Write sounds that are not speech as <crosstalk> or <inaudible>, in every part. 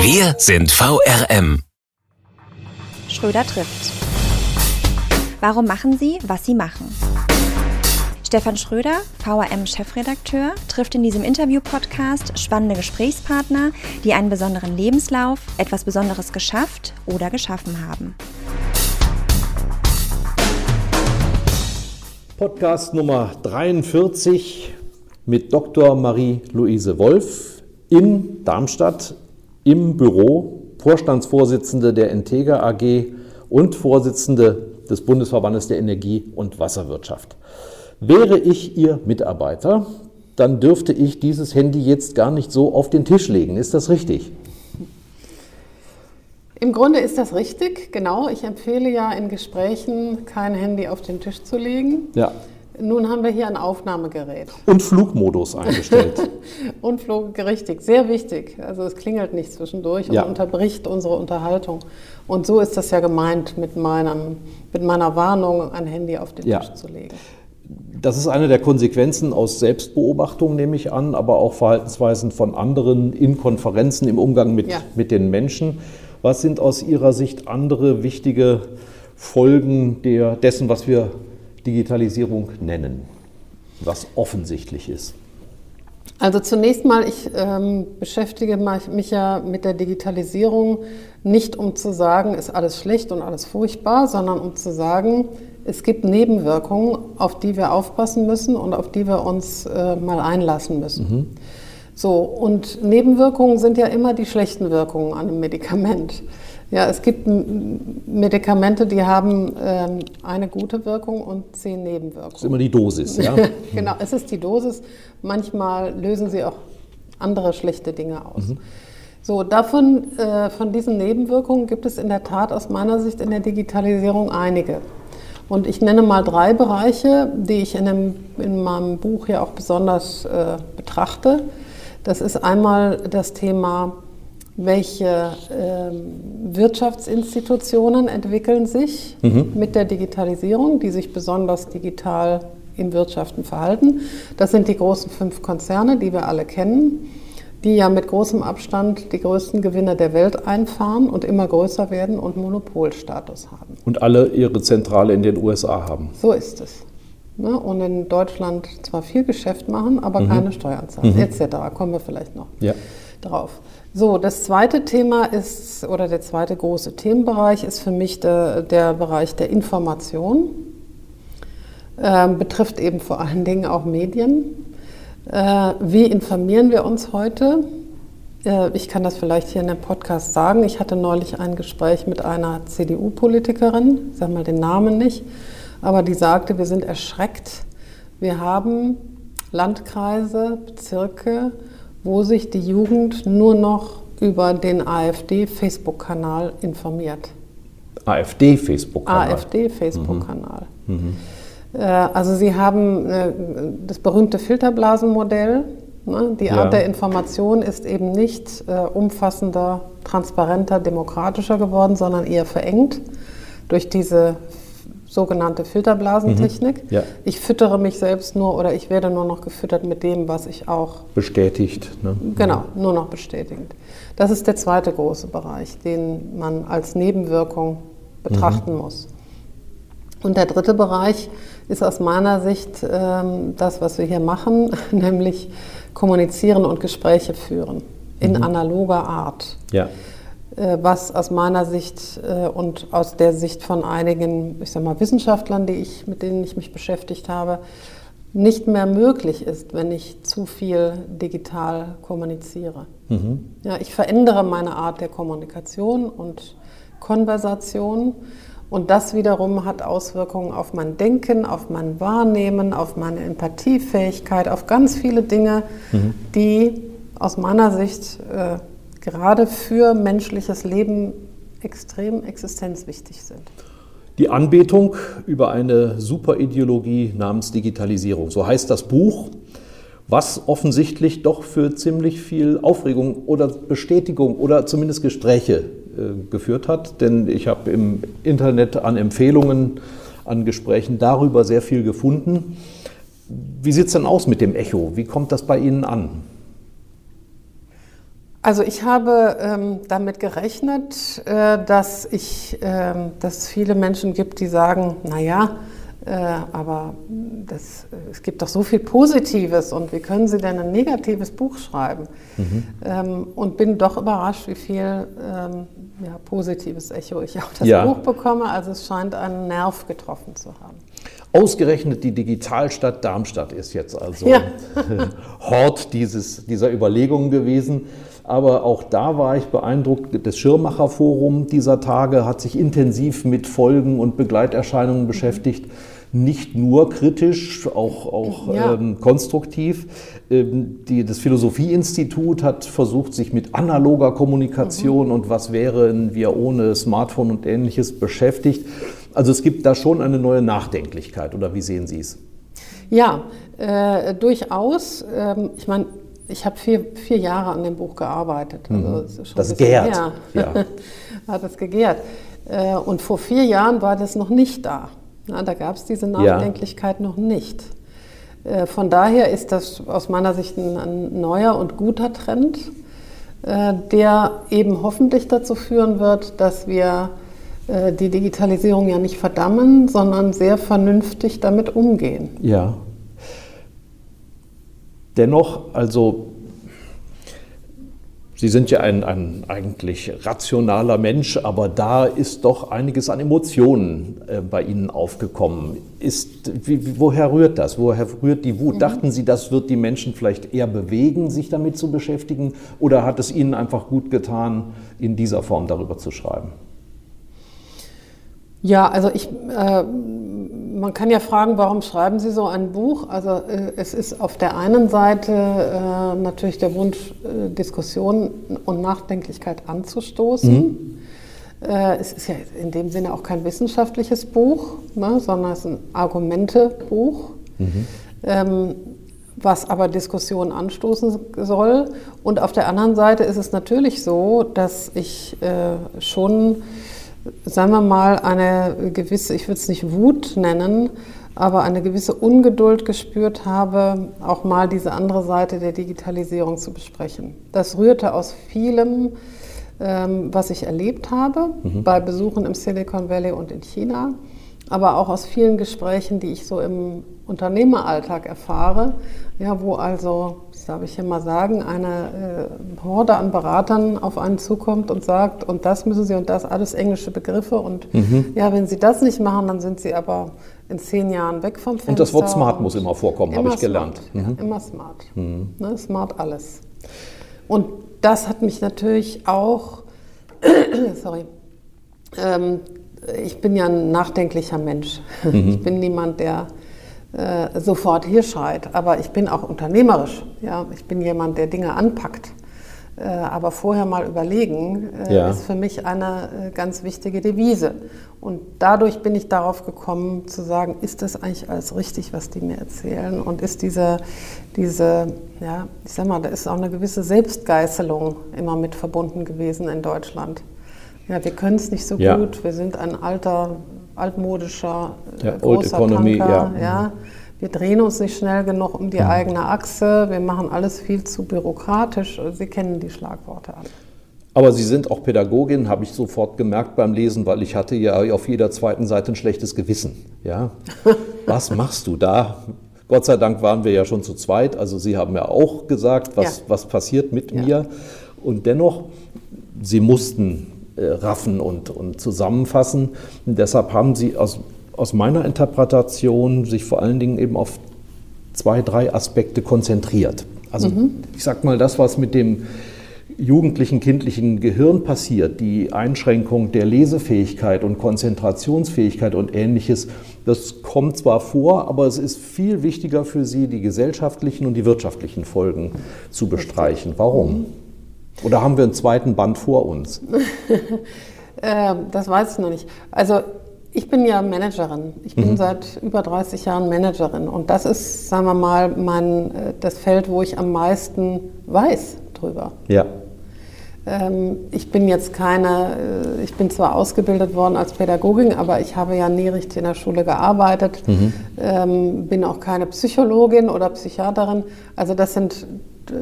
Wir sind VRM. Schröder trifft. Warum machen Sie, was Sie machen? Stefan Schröder, VRM-Chefredakteur, trifft in diesem Interview-Podcast spannende Gesprächspartner, die einen besonderen Lebenslauf, etwas Besonderes geschafft oder geschaffen haben. Podcast Nummer 43 mit Dr. Marie-Louise Wolf in Darmstadt im Büro, Vorstandsvorsitzende der Integra AG und Vorsitzende des Bundesverbandes der Energie- und Wasserwirtschaft. Wäre ich Ihr Mitarbeiter, dann dürfte ich dieses Handy jetzt gar nicht so auf den Tisch legen. Ist das richtig? Im Grunde ist das richtig, genau. Ich empfehle ja in Gesprächen, kein Handy auf den Tisch zu legen. Ja. Nun haben wir hier ein Aufnahmegerät. Und Flugmodus eingestellt. <laughs> und Flug, richtig, sehr wichtig. Also es klingelt nicht zwischendurch und Ja. unterbricht unsere Unterhaltung. Und so ist das ja gemeint mit, meinem, mit meiner Warnung, ein Handy auf den Ja. Tisch zu legen. Das ist eine der Konsequenzen aus Selbstbeobachtung, nehme ich an, aber auch Verhaltensweisen von anderen in Konferenzen im Umgang mit, Ja. mit den Menschen. Was sind aus Ihrer Sicht andere wichtige Folgen der, dessen, was wir Digitalisierung nennen, was offensichtlich ist? Also zunächst mal, ich ähm, beschäftige mich ja mit der Digitalisierung nicht um zu sagen, ist alles schlecht und alles furchtbar, sondern um zu sagen, es gibt Nebenwirkungen, auf die wir aufpassen müssen und auf die wir uns äh, mal einlassen müssen. So, und Nebenwirkungen sind ja immer die schlechten Wirkungen an einem Medikament. Ja, es gibt Medikamente, die haben ähm, eine gute Wirkung und zehn Nebenwirkungen. Das ist immer die Dosis, ja? <laughs> genau, es ist die Dosis. Manchmal lösen sie auch andere schlechte Dinge aus. So, davon, äh, von diesen Nebenwirkungen gibt es in der Tat aus meiner Sicht in der Digitalisierung einige. Und ich nenne mal drei Bereiche, die ich in, dem, in meinem Buch ja auch besonders äh, betrachte. Das ist einmal das Thema, welche ähm, Wirtschaftsinstitutionen entwickeln sich mit der Digitalisierung, die sich besonders digital in Wirtschaften verhalten. Das sind die großen fünf Konzerne, die wir alle kennen, die ja mit großem Abstand die größten Gewinne der Welt einfahren und immer größer werden und Monopolstatus haben. Und alle ihre Zentrale in den USA haben. So ist es. Ne? Und in Deutschland zwar viel Geschäft machen, aber keine Steuern zahlen, etc. Kommen wir vielleicht noch Ja. drauf. So, das zweite Thema ist, oder der zweite große Themenbereich ist für mich der, der Bereich der Information. Ähm, betrifft eben vor allen Dingen auch Medien. Äh, wie informieren wir uns heute? Äh, ich kann das vielleicht hier in dem Podcast sagen. Ich hatte neulich ein Gespräch mit einer CDU-Politikerin, sage mal den Namen nicht, aber die sagte, wir sind erschreckt. Wir haben Landkreise, Bezirke, wo sich die Jugend nur noch über den AfD-Facebook-Kanal informiert. AfD-Facebook-Kanal. AfD-Facebook-Kanal. Äh, Also Sie haben äh, das berühmte Filterblasenmodell. ne? Die Ja. Art der Information ist eben nicht äh, umfassender, transparenter, demokratischer geworden, sondern eher verengt durch diese sogenannte Filterblasentechnik. Ja. Ich füttere mich selbst nur oder ich werde nur noch gefüttert mit dem, was ich auch Bestätigt. Ne? Genau, nur noch bestätigend. Das ist der zweite große Bereich, den man als Nebenwirkung betrachten muss. Und der dritte Bereich ist aus meiner Sicht ähm, das, was wir hier machen, <laughs> nämlich kommunizieren und Gespräche führen in analoger Art. Ja. Äh, was aus meiner Sicht äh, und aus der Sicht von einigen, ich sag mal, Wissenschaftlern, die ich, mit denen ich mich beschäftigt habe, nicht mehr möglich ist, wenn ich zu viel digital kommuniziere. Ja, ich verändere meine Art der Kommunikation und Konversation. Und das wiederum hat Auswirkungen auf mein Denken, auf mein Wahrnehmen, auf meine Empathiefähigkeit, auf ganz viele Dinge, die aus meiner Sicht äh, gerade für menschliches Leben extrem existenzwichtig sind. Die Anbetung über eine Superideologie namens Digitalisierung. So heißt das Buch, was offensichtlich doch für ziemlich viel Aufregung oder Bestätigung oder zumindest Gespräche äh, geführt hat. Denn ich habe im Internet an Empfehlungen, an Gesprächen darüber sehr viel gefunden. Wie sieht es denn aus mit dem Echo? Wie kommt das bei Ihnen an? Also ich habe ähm, damit gerechnet, äh, dass, ich, äh, dass es viele Menschen gibt, die sagen, naja, äh, aber das, es gibt doch so viel Positives und wie können Sie denn ein negatives Buch schreiben? Mhm. Ähm, und bin doch überrascht, wie viel ähm, ja, positives Echo ich auf das ja. Buch bekomme. Also es scheint einen Nerv getroffen zu haben. Ausgerechnet die Digitalstadt Darmstadt ist jetzt also ja. <laughs> Hort dieses, dieser Überlegungen gewesen. Aber auch da war ich beeindruckt. Das Schirmacher-Forum dieser Tage hat sich intensiv mit Folgen und Begleiterscheinungen beschäftigt. Nicht nur kritisch, auch, auch ja. ähm, konstruktiv. Ähm, die, das Philosophieinstitut hat versucht, sich mit analoger Kommunikation mhm. und was wären wir ohne Smartphone und ähnliches beschäftigt. Also es gibt da schon eine neue Nachdenklichkeit, oder wie sehen Sie es? Ja, äh, durchaus. Ähm, ich meine, ich habe vier, vier Jahre an dem Buch gearbeitet. Also mhm. das, gärt. Ja. <laughs> hat es gegärt. Äh, und vor vier Jahren war das noch nicht da. Na, da gab es diese Nachdenklichkeit ja. noch nicht. Äh, von daher ist das aus meiner Sicht ein, ein neuer und guter Trend, äh, der eben hoffentlich dazu führen wird, dass wir die Digitalisierung ja nicht verdammen, sondern sehr vernünftig damit umgehen. Ja, Dennoch, also Sie sind ja ein, ein, eigentlich rationaler Mensch, aber da ist doch einiges an Emotionen äh, bei Ihnen aufgekommen. Ist, wie, woher rührt das? Woher rührt die Wut? Mhm. Dachten Sie, das wird die Menschen vielleicht eher bewegen, sich damit zu beschäftigen? Oder hat es Ihnen einfach gut getan, in dieser Form darüber zu schreiben? Ja, also ich, äh, man kann ja fragen, warum schreiben Sie so ein Buch? Also äh, es ist auf der einen Seite äh, natürlich der Wunsch, äh, Diskussion und Nachdenklichkeit anzustoßen. Mhm. Äh, es ist ja in dem Sinne auch kein wissenschaftliches Buch, ne, sondern es ist ein Argumentebuch. Mhm. Ähm, was aber Diskussionen anstoßen soll. Und auf der anderen Seite ist es natürlich so, dass ich äh, schon sagen wir mal, eine gewisse, ich würde es nicht Wut nennen, aber eine gewisse Ungeduld gespürt habe, auch mal diese andere Seite der Digitalisierung zu besprechen. Das rührte aus vielem, ähm, was ich erlebt habe mhm. bei Besuchen im Silicon Valley und in China, aber auch aus vielen Gesprächen, die ich so im Unternehmeralltag erfahre, ja, wo also, darf ich hier mal sagen, eine äh, Horde an Beratern auf einen zukommt und sagt, und das müssen Sie und das, alles englische Begriffe. Und mhm. ja, wenn Sie das nicht machen, dann sind Sie aber in zehn Jahren weg vom Fenster. Und das Wort Smart muss immer vorkommen, habe ich gelernt. Mhm. Ja, immer Smart. Mhm. Ne, smart alles. Und das hat mich natürlich auch, <clears throat> sorry, ähm, ich bin ja ein nachdenklicher Mensch. Mhm. Ich bin niemand, der äh, sofort hier schreit. Aber ich bin auch unternehmerisch. Ja? Ich bin jemand, der Dinge anpackt. Äh, aber vorher mal überlegen, äh, ja. ist für mich eine äh, ganz wichtige Devise. Und dadurch bin ich darauf gekommen zu sagen, ist das eigentlich alles richtig, was die mir erzählen? Und ist diese, diese ja, ich sag mal, da ist auch eine gewisse Selbstgeißelung immer mit verbunden gewesen in Deutschland. Ja, wir können es nicht so ja. gut. Wir sind ein alter, altmodischer, äh, ja, großer Old Economy, Tanker. Ja. ja. Wir drehen uns nicht schnell genug um die mhm. eigene Achse. Wir machen alles viel zu bürokratisch. Sie kennen die Schlagworte alle. Aber Sie sind auch Pädagogin, habe ich sofort gemerkt beim Lesen, weil ich hatte ja auf jeder zweiten Seite ein schlechtes Gewissen. Ja? <laughs> Was machst du da? Gott sei Dank waren wir ja schon zu zweit. Also Sie haben ja auch gesagt, was, ja. was passiert mit ja. mir. Und dennoch, Sie mussten raffen und, und zusammenfassen. Und deshalb haben sie aus, aus meiner Interpretation sich vor allen Dingen eben auf zwei, drei Aspekte konzentriert. Also mhm. ich sage mal, das, was mit dem jugendlichen, kindlichen Gehirn passiert, die Einschränkung der Lesefähigkeit und Konzentrationsfähigkeit und ähnliches, das kommt zwar vor, aber es ist viel wichtiger für Sie, die gesellschaftlichen und die wirtschaftlichen Folgen zu bestreichen. Warum? Mhm. Oder haben wir einen zweiten Band vor uns? <laughs> Äh, das weiß ich noch nicht. Also ich bin ja Managerin. Ich bin Mhm. seit über 30 Jahren Managerin. Und das ist, sagen wir mal, mein, äh, das Feld, wo ich am meisten weiß drüber. Ja. Ähm, ich bin jetzt keine, äh, ich bin zwar ausgebildet worden als Pädagogin, aber ich habe ja nie richtig in der Schule gearbeitet, ähm, bin auch keine Psychologin oder Psychiaterin. Also das sind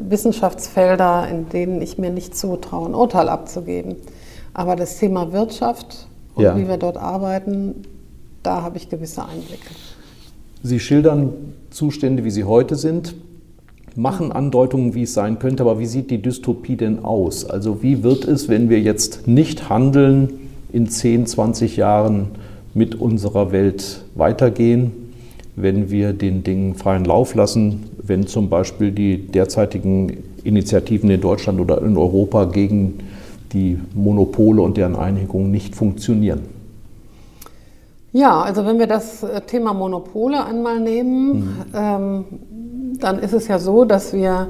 Wissenschaftsfelder, in denen ich mir nicht zutraue, ein Urteil abzugeben. Aber das Thema Wirtschaft und Ja. wie wir dort arbeiten, da habe ich gewisse Einblicke. Sie schildern Zustände, wie sie heute sind, machen Andeutungen, wie es sein könnte, aber wie sieht die Dystopie denn aus? Also wie wird es, wenn wir jetzt nicht handeln, in 10, 20 Jahren mit unserer Welt weitergehen, wenn wir den Dingen freien Lauf lassen, wenn zum Beispiel die derzeitigen Initiativen in Deutschland oder in Europa gegen die Monopole und deren Einhegungen nicht funktionieren? Ja, also wenn wir das äh, Thema Monopole einmal nehmen, ähm, dann ist es ja so, dass wir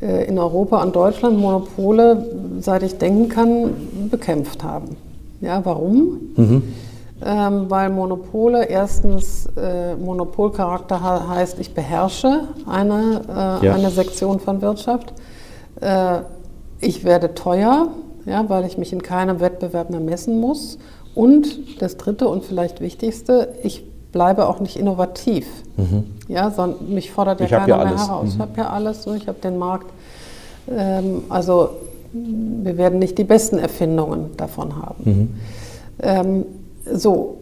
äh, in Europa und Deutschland Monopole, seit ich denken kann, bekämpft haben. Ja, warum? Ähm, weil Monopole erstens äh, Monopolcharakter ha- heißt, ich beherrsche eine, äh, Ja. eine Sektion von Wirtschaft. Äh, ich werde teuer, ja, weil ich mich in keinem Wettbewerb mehr messen muss. Und das Dritte und vielleicht Wichtigste, ich bleibe auch nicht innovativ. Ja, sondern mich fordert ja Ich keiner ja mehr alles. heraus. Ich habe ja alles, so, ich habe den Markt. Ähm, also wir werden nicht die besten Erfindungen davon haben. Ähm, so,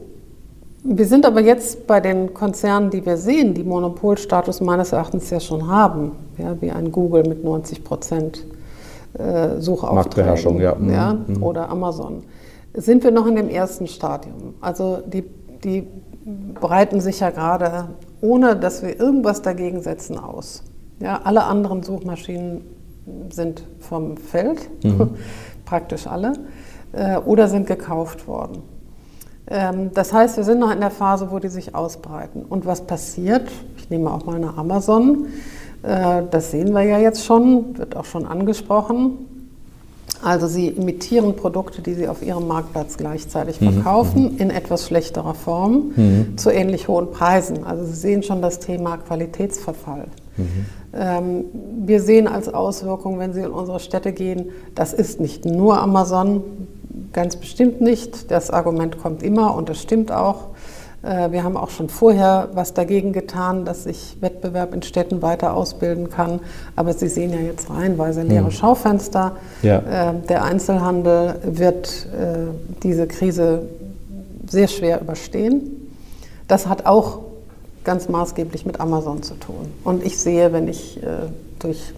wir sind aber jetzt bei den Konzernen, die wir sehen, die Monopolstatus meines Erachtens ja schon haben, ja, wie ein Google mit 90 Prozent äh, Suchaufträgen Marktbeherrschung, ja. Mhm. ja, oder Amazon. Sind wir noch in dem ersten Stadium? Also die, die breiten sich ja gerade, ohne dass wir irgendwas dagegen setzen, aus. Ja, alle anderen Suchmaschinen sind vom Feld, <laughs> praktisch alle, äh, oder sind gekauft worden. Ähm, das heißt, wir sind noch in der Phase, wo die sich ausbreiten. Und was passiert? Ich nehme auch mal eine Amazon. Äh, das sehen wir ja jetzt schon, wird auch schon angesprochen. Also sie imitieren Produkte, die sie auf ihrem Marktplatz gleichzeitig verkaufen, in etwas schlechterer Form, zu ähnlich hohen Preisen. Also Sie sehen schon das Thema Qualitätsverfall. Ähm, wir sehen als Auswirkung, wenn Sie in unsere Städte gehen, das ist nicht nur Amazon, ganz bestimmt nicht. Das Argument kommt immer und das stimmt auch. Äh, Wir haben auch schon vorher was dagegen getan, dass sich Wettbewerb in Städten weiter ausbilden kann. Aber Sie sehen ja jetzt reihenweise leere Schaufenster. Ja. Äh, Der Einzelhandel wird äh, diese Krise sehr schwer überstehen. Das hat auch ganz maßgeblich mit Amazon zu tun. Und ich sehe, wenn ich durch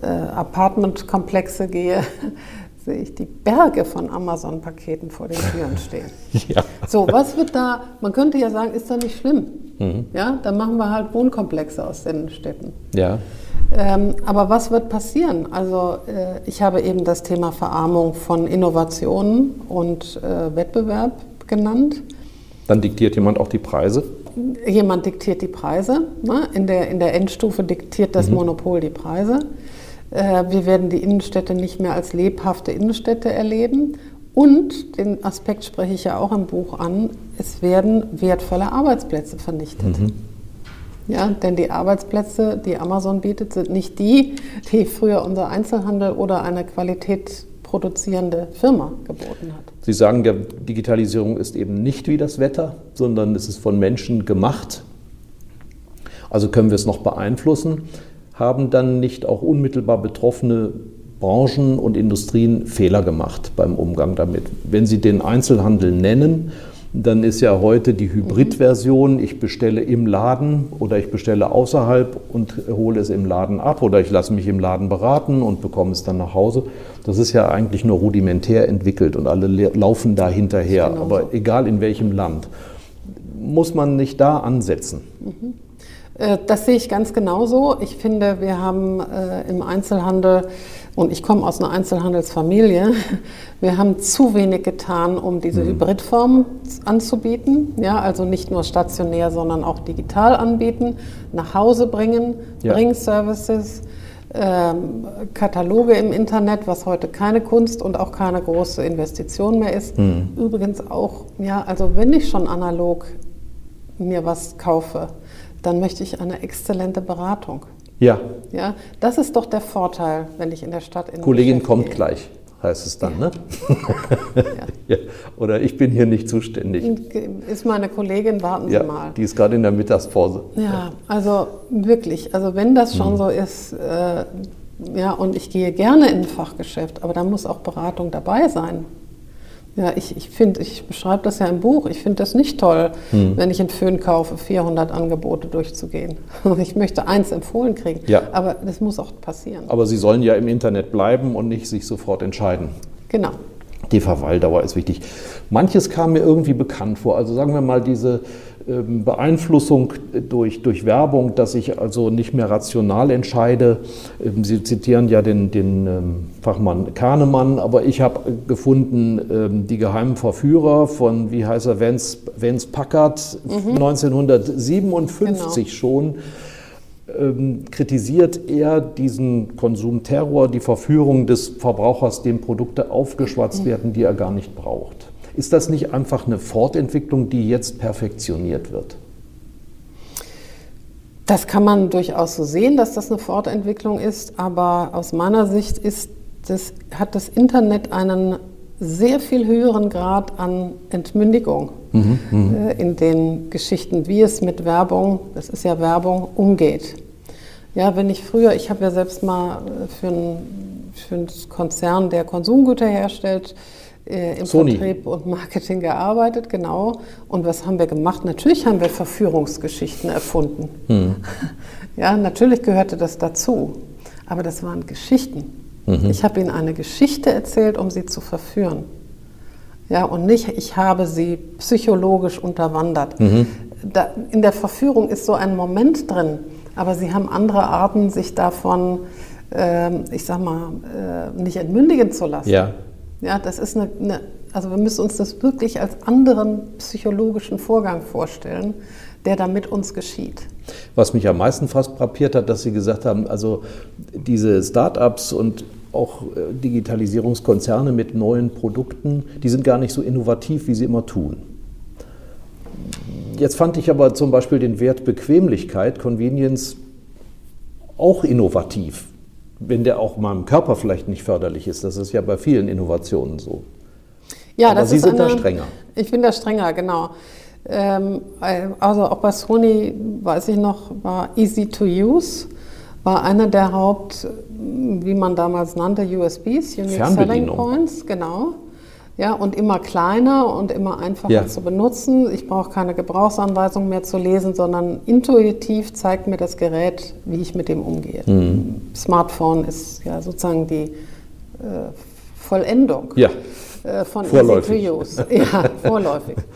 Apartmentkomplexe gehe, sehe ich die Berge von Amazon-Paketen vor den Türen stehen. <laughs> Ja. So, was wird da, man könnte ja sagen, ist doch nicht schlimm. Ja, dann machen wir halt Wohnkomplexe aus den Städten. Ja. Ähm, aber was wird passieren? Also äh, ich habe eben das Thema Verarmung von Innovationen und äh, Wettbewerb genannt. Dann diktiert jemand auch die Preise. Jemand diktiert die Preise. Ne? In, der, in der Endstufe diktiert das Monopol die Preise. Äh, wir werden die Innenstädte nicht mehr als lebhafte Innenstädte erleben. Und den Aspekt spreche ich ja auch im Buch an, es werden wertvolle Arbeitsplätze vernichtet. Ja, denn die Arbeitsplätze, die Amazon bietet, sind nicht die, die früher unser Einzelhandel oder eine qualitätsproduzierende Firma geboten hat. Sie sagen, der Digitalisierung ist eben nicht wie das Wetter, sondern es ist von Menschen gemacht. Also können wir es noch beeinflussen. Haben dann nicht auch unmittelbar betroffene Branchen und Industrien Fehler gemacht beim Umgang damit? Wenn Sie den Einzelhandel nennen, dann ist ja heute die Hybridversion, ich bestelle im Laden oder ich bestelle außerhalb und hole es im Laden ab oder ich lasse mich im Laden beraten und bekomme es dann nach Hause. Das ist ja eigentlich nur rudimentär entwickelt und alle le- laufen da hinterher, aber egal in welchem Land. Muss man nicht da ansetzen? Äh, Das sehe ich ganz genauso. Ich finde, wir haben äh, im Einzelhandel, und ich komme aus einer Einzelhandelsfamilie, <laughs> wir haben zu wenig getan, um diese Hybridform anzubieten. Ja, also nicht nur stationär, sondern auch digital anbieten, nach Hause bringen, Ja. Bringservices. ähm, Kataloge im Internet, was heute keine Kunst und auch keine große Investition mehr ist. Mhm. Übrigens auch, ja, also wenn ich schon analog mir was kaufe, dann möchte ich eine exzellente Beratung. Ja. Ja, das ist doch der Vorteil, wenn ich in der Stadt in Kollegin kommt gehe. gleich heißt es dann, ja. ne? <laughs> ja. Oder ich bin hier nicht zuständig. Ist meine Kollegin, warten Sie mal. Die ist gerade in der Mittagspause. Ja, also wirklich, also wenn das schon mhm. so ist, äh, ja, und ich gehe gerne in ein Fachgeschäft, aber da muss auch Beratung dabei sein. Ja, ich, ich finde, ich beschreibe das ja im Buch. Ich finde das nicht toll, hm. wenn ich einen Föhn kaufe, 400 Angebote durchzugehen. <laughs> Ich möchte eins empfohlen kriegen. Ja. Aber das muss auch passieren. Aber Sie sollen ja im Internet bleiben und nicht sich sofort entscheiden. Genau. Die Verweildauer ist wichtig. Manches kam mir irgendwie bekannt vor. Also sagen wir mal diese Beeinflussung durch, durch Werbung, dass ich also nicht mehr rational entscheide. Ähm, Sie zitieren ja den, den ähm, Fachmann Kahnemann, aber ich habe gefunden, die geheimen Verführer von, wie heißt er, Vance, Vance Packard, mhm. 1957 genau. schon kritisiert er diesen Konsumterror, die Verführung des Verbrauchers, dem Produkte aufgeschwatzt mhm. werden, die er gar nicht braucht. Ist das nicht einfach eine Fortentwicklung, die jetzt perfektioniert wird? Das kann man durchaus so sehen, dass das eine Fortentwicklung ist, aber aus meiner Sicht ist das, hat das Internet einen sehr viel höheren Grad an Entmündigung mhm, mhm. äh, in den Geschichten, wie es mit Werbung, das ist ja Werbung, umgeht. Ja, wenn ich früher, ich habe ja selbst mal äh, für einen, für einen Konzern, der Konsumgüter herstellt, im Sony. Vertrieb und Marketing gearbeitet, genau. Und was haben wir gemacht? Natürlich haben wir Verführungsgeschichten erfunden. Hm. <laughs> Ja, natürlich gehörte das dazu. Aber das waren Geschichten. Mhm. Ich habe ihnen eine Geschichte erzählt, um sie zu verführen. Ja, und nicht, ich habe sie psychologisch unterwandert. Mhm. Da, in der Verführung ist so ein Moment drin, aber sie haben andere Arten, sich davon, äh, ich sag mal, äh, nicht entmündigen zu lassen. Ja. Ja, das ist eine, eine, also wir müssen uns das wirklich als anderen psychologischen Vorgang vorstellen, der da mit uns geschieht. Was mich am meisten fast frappiert hat, dass Sie gesagt haben, also diese Start-ups und auch äh, Digitalisierungskonzerne mit neuen Produkten, die sind gar nicht so innovativ, wie sie immer tun. Jetzt fand ich aber zum Beispiel den Wert Bequemlichkeit, Convenience, auch innovativ wenn der auch meinem Körper vielleicht nicht förderlich ist. Das ist ja bei vielen Innovationen so. Ja, Aber das Sie ist sind eine, da strenger. Ich bin da strenger, genau. Ähm, also auch bei Sony, weiß ich noch, war Easy to Use, war einer der Haupt, wie man damals nannte, USBs, Unique Selling Points, genau. Ja, und immer kleiner und immer einfacher ja. zu benutzen. Ich brauche keine Gebrauchsanweisung mehr zu lesen, sondern intuitiv zeigt mir das Gerät, wie ich mit dem umgehe. Mhm. Smartphone ist ja sozusagen die äh, Vollendung ja. äh, von vorläufig. Easy to Use. Ja, vorläufig. <laughs>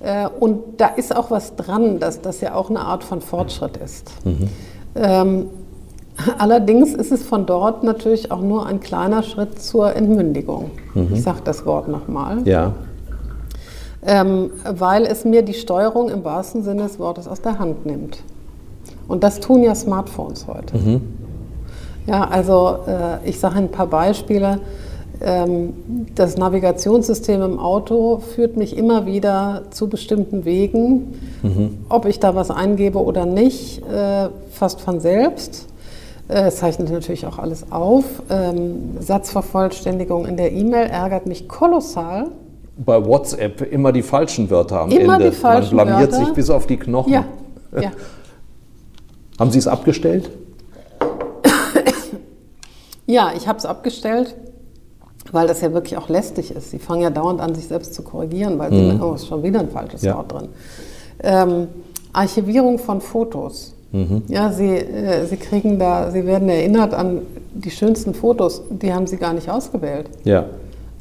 Äh, und da ist auch was dran, dass das ja auch eine Art von Fortschritt ist. Mhm. Ähm, Allerdings ist es von dort natürlich auch nur ein kleiner Schritt zur Entmündigung. Mhm. Ich sage das Wort nochmal. Ja. Ähm, weil es mir die Steuerung im wahrsten Sinne des Wortes aus der Hand nimmt. Und das tun ja Smartphones heute. Mhm. Ja, also äh, ich sage ein paar Beispiele. Ähm, das Navigationssystem im Auto führt mich immer wieder zu bestimmten Wegen, mhm. ob ich da was eingebe oder nicht, äh, fast von selbst. Äh, es zeichnet natürlich auch alles auf. Ähm, Satzvervollständigung in der E-Mail ärgert mich kolossal. Bei WhatsApp immer die falschen Wörter am immer Ende. Die falschen Man blamiert Wörter. sich bis auf die Knochen. Ja. ja. <laughs> Haben Sie es abgestellt? ja, ich habe es abgestellt, weil das ja wirklich auch lästig ist. Sie fangen ja dauernd an, sich selbst zu korrigieren, weil mhm. sie, oh, ist schon wieder ein falsches ja. Wort drin. Ähm, Archivierung von Fotos. Mhm. Ja, sie, äh, sie kriegen da, sie werden erinnert an die schönsten Fotos, die haben sie gar nicht ausgewählt. Ja.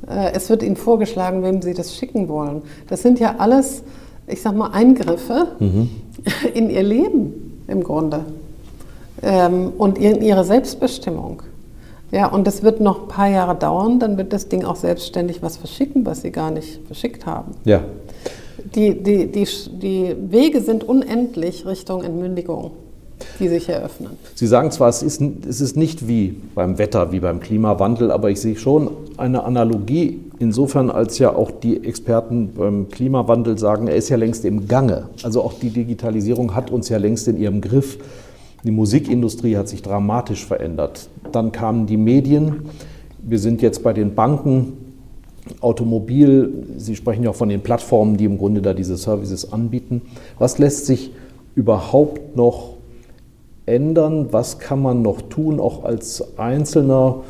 Äh, es wird ihnen vorgeschlagen, wem sie das schicken wollen. Das sind ja alles, ich sag mal, Eingriffe mhm. in ihr Leben im Grunde ähm, und in ihre Selbstbestimmung. Ja, und es wird noch ein paar Jahre dauern, dann wird das Ding auch selbstständig was verschicken, was sie gar nicht verschickt haben. Ja. Die, die, die, die Wege sind unendlich Richtung Entmündigung. Die sich eröffnen. Sie sagen zwar, es ist, es ist nicht wie beim Wetter, wie beim Klimawandel, aber ich sehe schon eine Analogie insofern, als ja auch die Experten beim Klimawandel sagen, er ist ja längst im Gange. Also auch die Digitalisierung hat uns ja längst in ihrem Griff. Die Musikindustrie hat sich dramatisch verändert. Dann kamen die Medien. Wir sind jetzt bei den Banken, Automobil. Sie sprechen ja auch von den Plattformen, die im Grunde da diese Services anbieten. Was lässt sich überhaupt noch ändern? Was kann man noch tun, auch als Einzelner,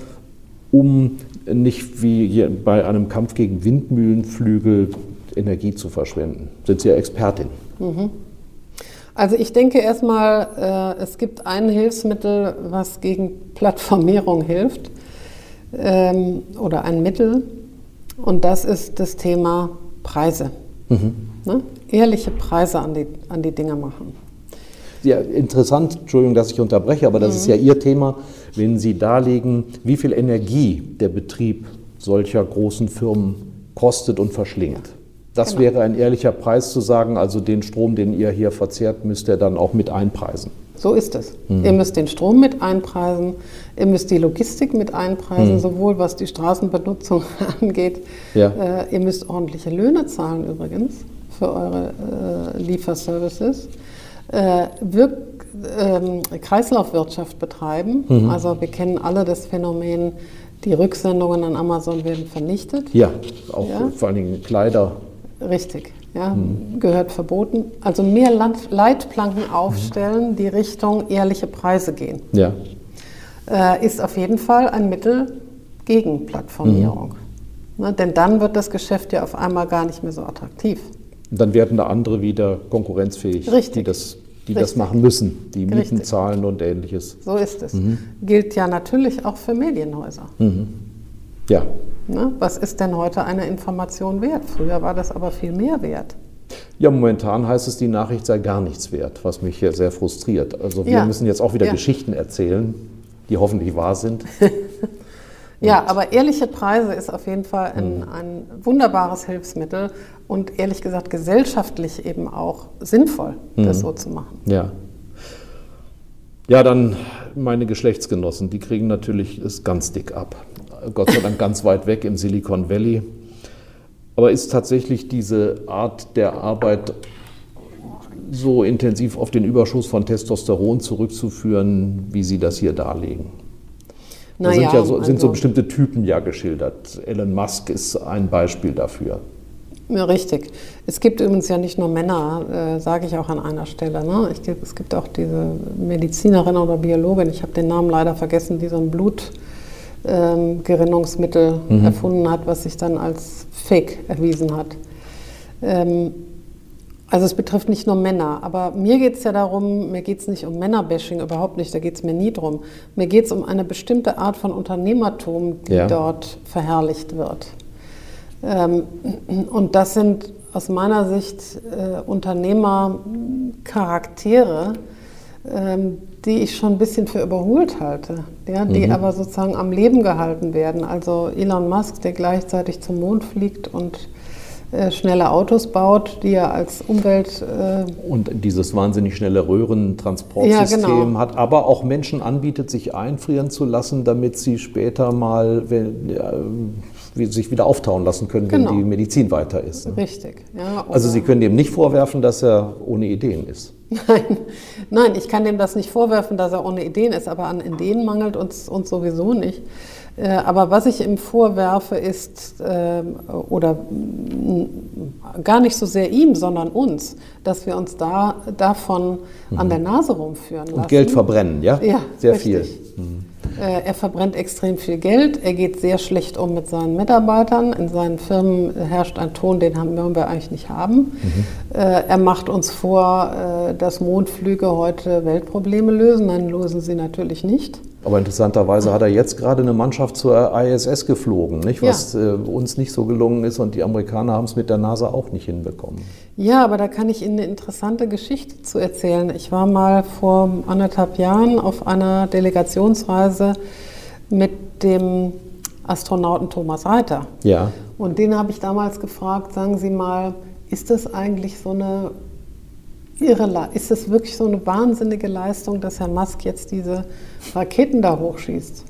um nicht wie hier bei einem Kampf gegen Windmühlenflügel Energie zu verschwenden? Sind Sie ja Expertin? Mhm. Also ich denke erstmal, äh, es gibt ein Hilfsmittel, was gegen Plattformierung hilft ähm, oder ein Mittel und das ist das Thema Preise. Mhm. Ne? Ehrliche Preise an die, an die Dinge machen. Ja, interessant, Entschuldigung, dass ich unterbreche, aber das mhm. ist ja Ihr Thema, wenn Sie darlegen, wie viel Energie der Betrieb solcher großen Firmen kostet und verschlingt. Das genau. wäre ein ehrlicher Preis zu sagen, also den Strom, den ihr hier verzehrt, müsst ihr dann auch mit einpreisen. So ist es. Mhm. Ihr müsst den Strom mit einpreisen, ihr müsst die Logistik mit einpreisen, mhm. sowohl was die Straßenbenutzung <laughs> angeht. Ja. Äh, ihr müsst ordentliche Löhne zahlen übrigens für eure äh, Lieferservices. Äh, Wirk ähm, Kreislaufwirtschaft betreiben. Mhm. Also wir kennen alle das Phänomen, die Rücksendungen an Amazon werden vernichtet. Ja, auch ja? vor allen Dingen Kleider. Richtig, ja, mhm. gehört verboten. Also mehr Leitplanken aufstellen, mhm. die Richtung ehrliche Preise gehen. Ja. Äh, ist auf jeden Fall ein Mittel gegen Plattformierung. Mhm. Ne, denn dann wird das Geschäft ja auf einmal gar nicht mehr so attraktiv. Und dann werden da andere wieder konkurrenzfähig, Richtig. die das die Richtig. das machen müssen, die Mieten Richtig. zahlen und ähnliches. So ist es. Mhm. Gilt ja natürlich auch für Medienhäuser. Mhm. Ja. Ne? Was ist denn heute eine Information wert? Früher war das aber viel mehr wert. Ja, momentan heißt es, die Nachricht sei gar nichts wert, was mich hier sehr frustriert. Also wir ja. müssen jetzt auch wieder ja. Geschichten erzählen, die hoffentlich wahr sind. <laughs> ja, aber ehrliche Preise ist auf jeden Fall ein, mhm. ein wunderbares Hilfsmittel und ehrlich gesagt gesellschaftlich eben auch sinnvoll, das mhm. so zu machen. Ja. Ja, dann meine Geschlechtsgenossen, die kriegen natürlich es ganz dick ab. Gott sei Dank ganz weit weg im Silicon Valley. Aber ist tatsächlich diese Art der Arbeit so intensiv auf den Überschuss von Testosteron zurückzuführen, wie Sie das hier darlegen? Da naja, sind, ja so, sind also, so bestimmte Typen ja geschildert. Elon Musk ist ein Beispiel dafür. Ja, richtig. Es gibt übrigens ja nicht nur Männer, äh, sage ich auch an einer Stelle. Ne? Ich, es gibt auch diese Medizinerin oder Biologin, ich habe den Namen leider vergessen, die so ein Blutgerinnungsmittel ähm, mhm. erfunden hat, was sich dann als Fake erwiesen hat. Ähm, also es betrifft nicht nur Männer, aber mir geht es ja darum, mir geht es nicht um Männerbashing, überhaupt nicht, da geht es mir nie drum. Mir geht es um eine bestimmte Art von Unternehmertum, die ja. dort verherrlicht wird. Ähm, und das sind aus meiner Sicht äh, Unternehmercharaktere, ähm, die ich schon ein bisschen für überholt halte, ja, die mhm. aber sozusagen am Leben gehalten werden. Also Elon Musk, der gleichzeitig zum Mond fliegt und schnelle Autos baut, die er als Umwelt. Äh und dieses wahnsinnig schnelle Röhrentransportsystem ja, genau. hat, aber auch Menschen anbietet, sich einfrieren zu lassen, damit sie später mal, wenn, ja, sich wieder auftauen lassen können, genau. wenn die Medizin weiter ist. Ne? Richtig. Ja, also Sie können dem nicht vorwerfen, dass er ohne Ideen ist. Nein, nein, ich kann dem das nicht vorwerfen, dass er ohne Ideen ist, aber an Ideen mangelt uns, uns sowieso nicht. Äh, aber was ich ihm vorwerfe, ist, äh, oder gar nicht so sehr ihm, sondern uns, dass wir uns da davon mhm. an der Nase rumführen lassen. Und Geld verbrennen, ja? Ja, sehr richtig. viel. Mhm. Äh, er verbrennt extrem viel Geld, er geht sehr schlecht um mit seinen Mitarbeitern. In seinen Firmen herrscht ein Ton, den haben wir eigentlich nicht haben. Mhm. Äh, er macht uns vor, äh, dass Mondflüge heute Weltprobleme lösen. Nein, lösen sie natürlich nicht. Aber interessanterweise hat er jetzt gerade eine Mannschaft zur ISS geflogen, nicht? was ja. uns nicht so gelungen ist und die Amerikaner haben es mit der NASA auch nicht hinbekommen. Ja, aber da kann ich Ihnen eine interessante Geschichte zu erzählen. Ich war mal vor anderthalb Jahren auf einer Delegationsreise mit dem Astronauten Thomas Reiter. Ja. Und den habe ich damals gefragt, sagen Sie mal, ist das eigentlich so eine irre. Ist es wirklich so eine wahnsinnige Leistung, dass Herr Musk jetzt diese Raketen da hochschießt?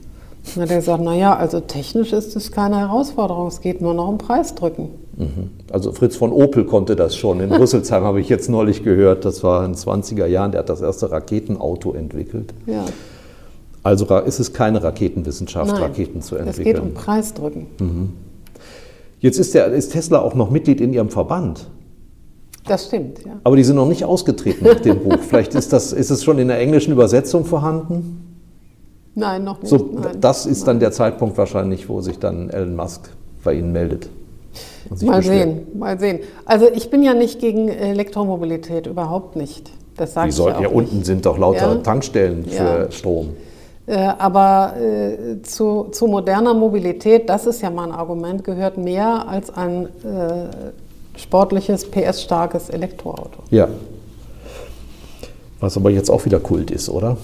Und dann hat er gesagt, naja, also technisch ist es keine Herausforderung, es geht nur noch um Preisdrücken. Mhm. Also Fritz von Opel konnte das schon. In Rüsselsheim <laughs> habe ich jetzt neulich gehört, das war in den 20er Jahren, der hat das erste Raketenauto entwickelt. Ja. Also ist es keine Raketenwissenschaft, Nein, Raketen zu Es entwickeln. geht um Preisdrücken. Jetzt ist, der, ist Tesla auch noch Mitglied in ihrem Verband. Das stimmt, ja. Aber die sind noch nicht ausgetreten nach dem Buch. Vielleicht ist, das, ist es schon in der englischen Übersetzung vorhanden. Nein, noch nicht. So, nein. das ist dann der Zeitpunkt wahrscheinlich, wo sich dann Elon Musk bei Ihnen meldet. Mal beschwert. sehen, mal sehen. Also ich bin ja nicht gegen Elektromobilität, überhaupt nicht. Das sage ich sollten ja auch unten nicht. sind doch lauter Ja. Tankstellen für Ja. Strom. Äh, aber äh, zu, zu moderner Mobilität, das ist ja mein Argument, gehört mehr als ein äh, sportliches, PS-starkes Elektroauto. Ja. Was aber jetzt auch wieder Kult ist, oder?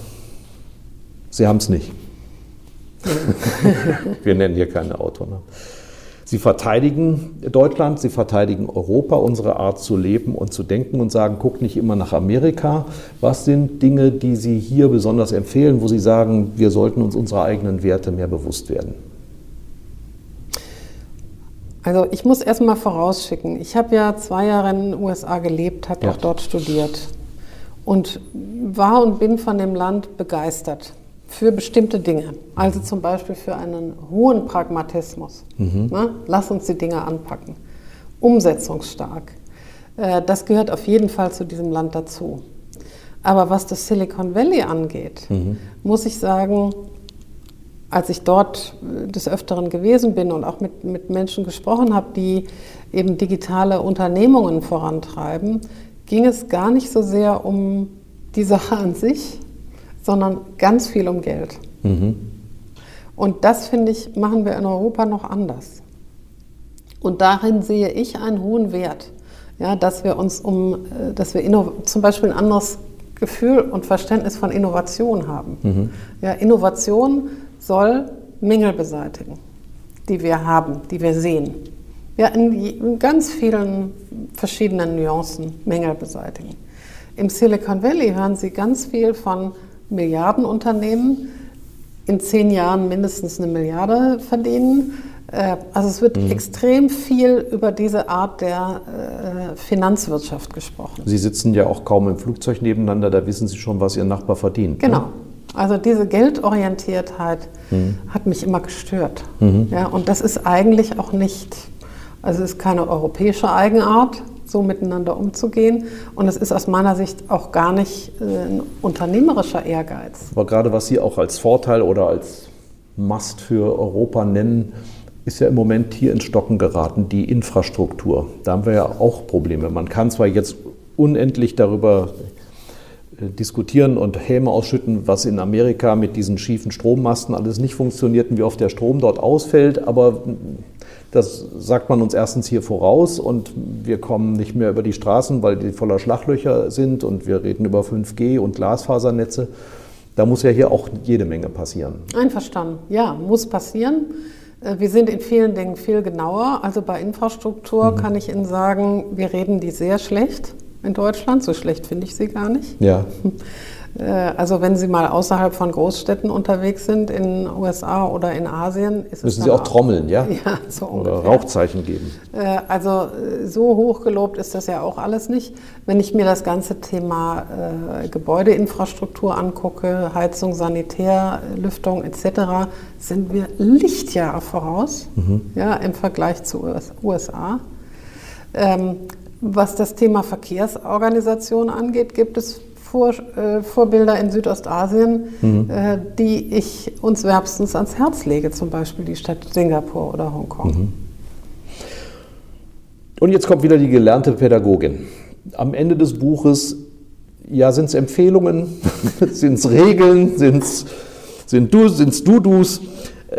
Sie haben es nicht. <laughs> Wir nennen hier keine Auto. Ne? Sie verteidigen Deutschland, sie verteidigen Europa, unsere Art zu leben und zu denken und sagen, guckt nicht immer nach Amerika. Was sind Dinge, die Sie hier besonders empfehlen, wo Sie sagen, wir sollten uns unserer eigenen Werte mehr bewusst werden? Also ich muss erstmal vorausschicken, ich habe ja zwei Jahre in den USA gelebt, habe Ja. auch dort studiert und war und bin von dem Land begeistert für bestimmte Dinge. Also zum Beispiel für einen hohen Pragmatismus. Ne? Lass uns die Dinge anpacken. Umsetzungsstark. Äh, Das gehört auf jeden Fall zu diesem Land dazu. Aber was das Silicon Valley angeht, muss ich sagen, als ich dort äh, des Öfteren gewesen bin und auch mit, mit Menschen gesprochen habe, die eben digitale Unternehmungen vorantreiben, ging es gar nicht so sehr um die Sache an sich, sondern ganz viel um Geld. Und das, finde ich, machen wir in Europa noch anders. Und darin sehe ich einen hohen Wert, ja, dass wir uns um, äh, dass wir zum Beispiel ein anderes Gefühl und Verständnis von Innovation haben. Ja, Innovation soll Mängel beseitigen, die wir haben, die wir sehen. Ja, in, in ganz vielen verschiedenen Nuancen Mängel beseitigen. Im Silicon Valley hören Sie ganz viel von Milliardenunternehmen, in zehn Jahren mindestens eine Milliarde verdienen. Äh, Also es wird extrem viel über diese Art der äh, Finanzwirtschaft gesprochen. Sie sitzen ja auch kaum im Flugzeug nebeneinander, da wissen Sie schon, was Ihr Nachbar verdient. ne? Genau. Also diese Geldorientiertheit hat mich immer gestört. Ja, und das ist eigentlich auch nicht, also es ist keine europäische Eigenart, so miteinander umzugehen. Und es ist aus meiner Sicht auch gar nicht äh, ein unternehmerischer Ehrgeiz. Aber gerade was Sie auch als Vorteil oder als Must für Europa nennen, ist ja im Moment hier ins Stocken geraten, die Infrastruktur. Da haben wir ja auch Probleme. Man kann zwar jetzt unendlich darüber äh, diskutieren und Häme ausschütten, was in Amerika mit diesen schiefen Strommasten alles nicht funktioniert und wie oft der Strom dort ausfällt, aber das sagt man uns erstens hier voraus und wir kommen nicht mehr über die Straßen, weil die voller Schlaglöcher sind und wir reden über 5G und Glasfasernetze. Da muss ja hier auch jede Menge passieren. Einverstanden. Ja, muss passieren. Äh, Wir sind in vielen Dingen viel genauer. Also bei Infrastruktur kann ich Ihnen sagen, wir reden die sehr schlecht in Deutschland. So schlecht finde ich sie gar nicht. Ja. <laughs> Äh, Also wenn Sie mal außerhalb von Großstädten unterwegs sind, in USA oder in Asien, ist Müssen Sie auch trommeln, ja? <laughs> Ja, so Oder ungefähr. Rauchzeichen geben. Äh, Also äh, so hoch gelobt ist das ja auch alles nicht. Wenn ich mir das ganze Thema Gebäudeinfrastruktur angucke, Heizung, Sanitär, Lüftung etc., sind wir Lichtjahre voraus ja, im Vergleich zu US USA. Ähm, was das Thema Verkehrsorganisation angeht, gibt es Vor, äh, Vorbilder in Südostasien, äh, die ich uns wärmstens ans Herz lege, zum Beispiel die Stadt Singapur oder Hongkong. Und jetzt kommt wieder die gelernte Pädagogin. Am Ende des Buches, ja, sind es Empfehlungen, <laughs> sind es Regeln, sind's, sind du, sind's Du-Dus.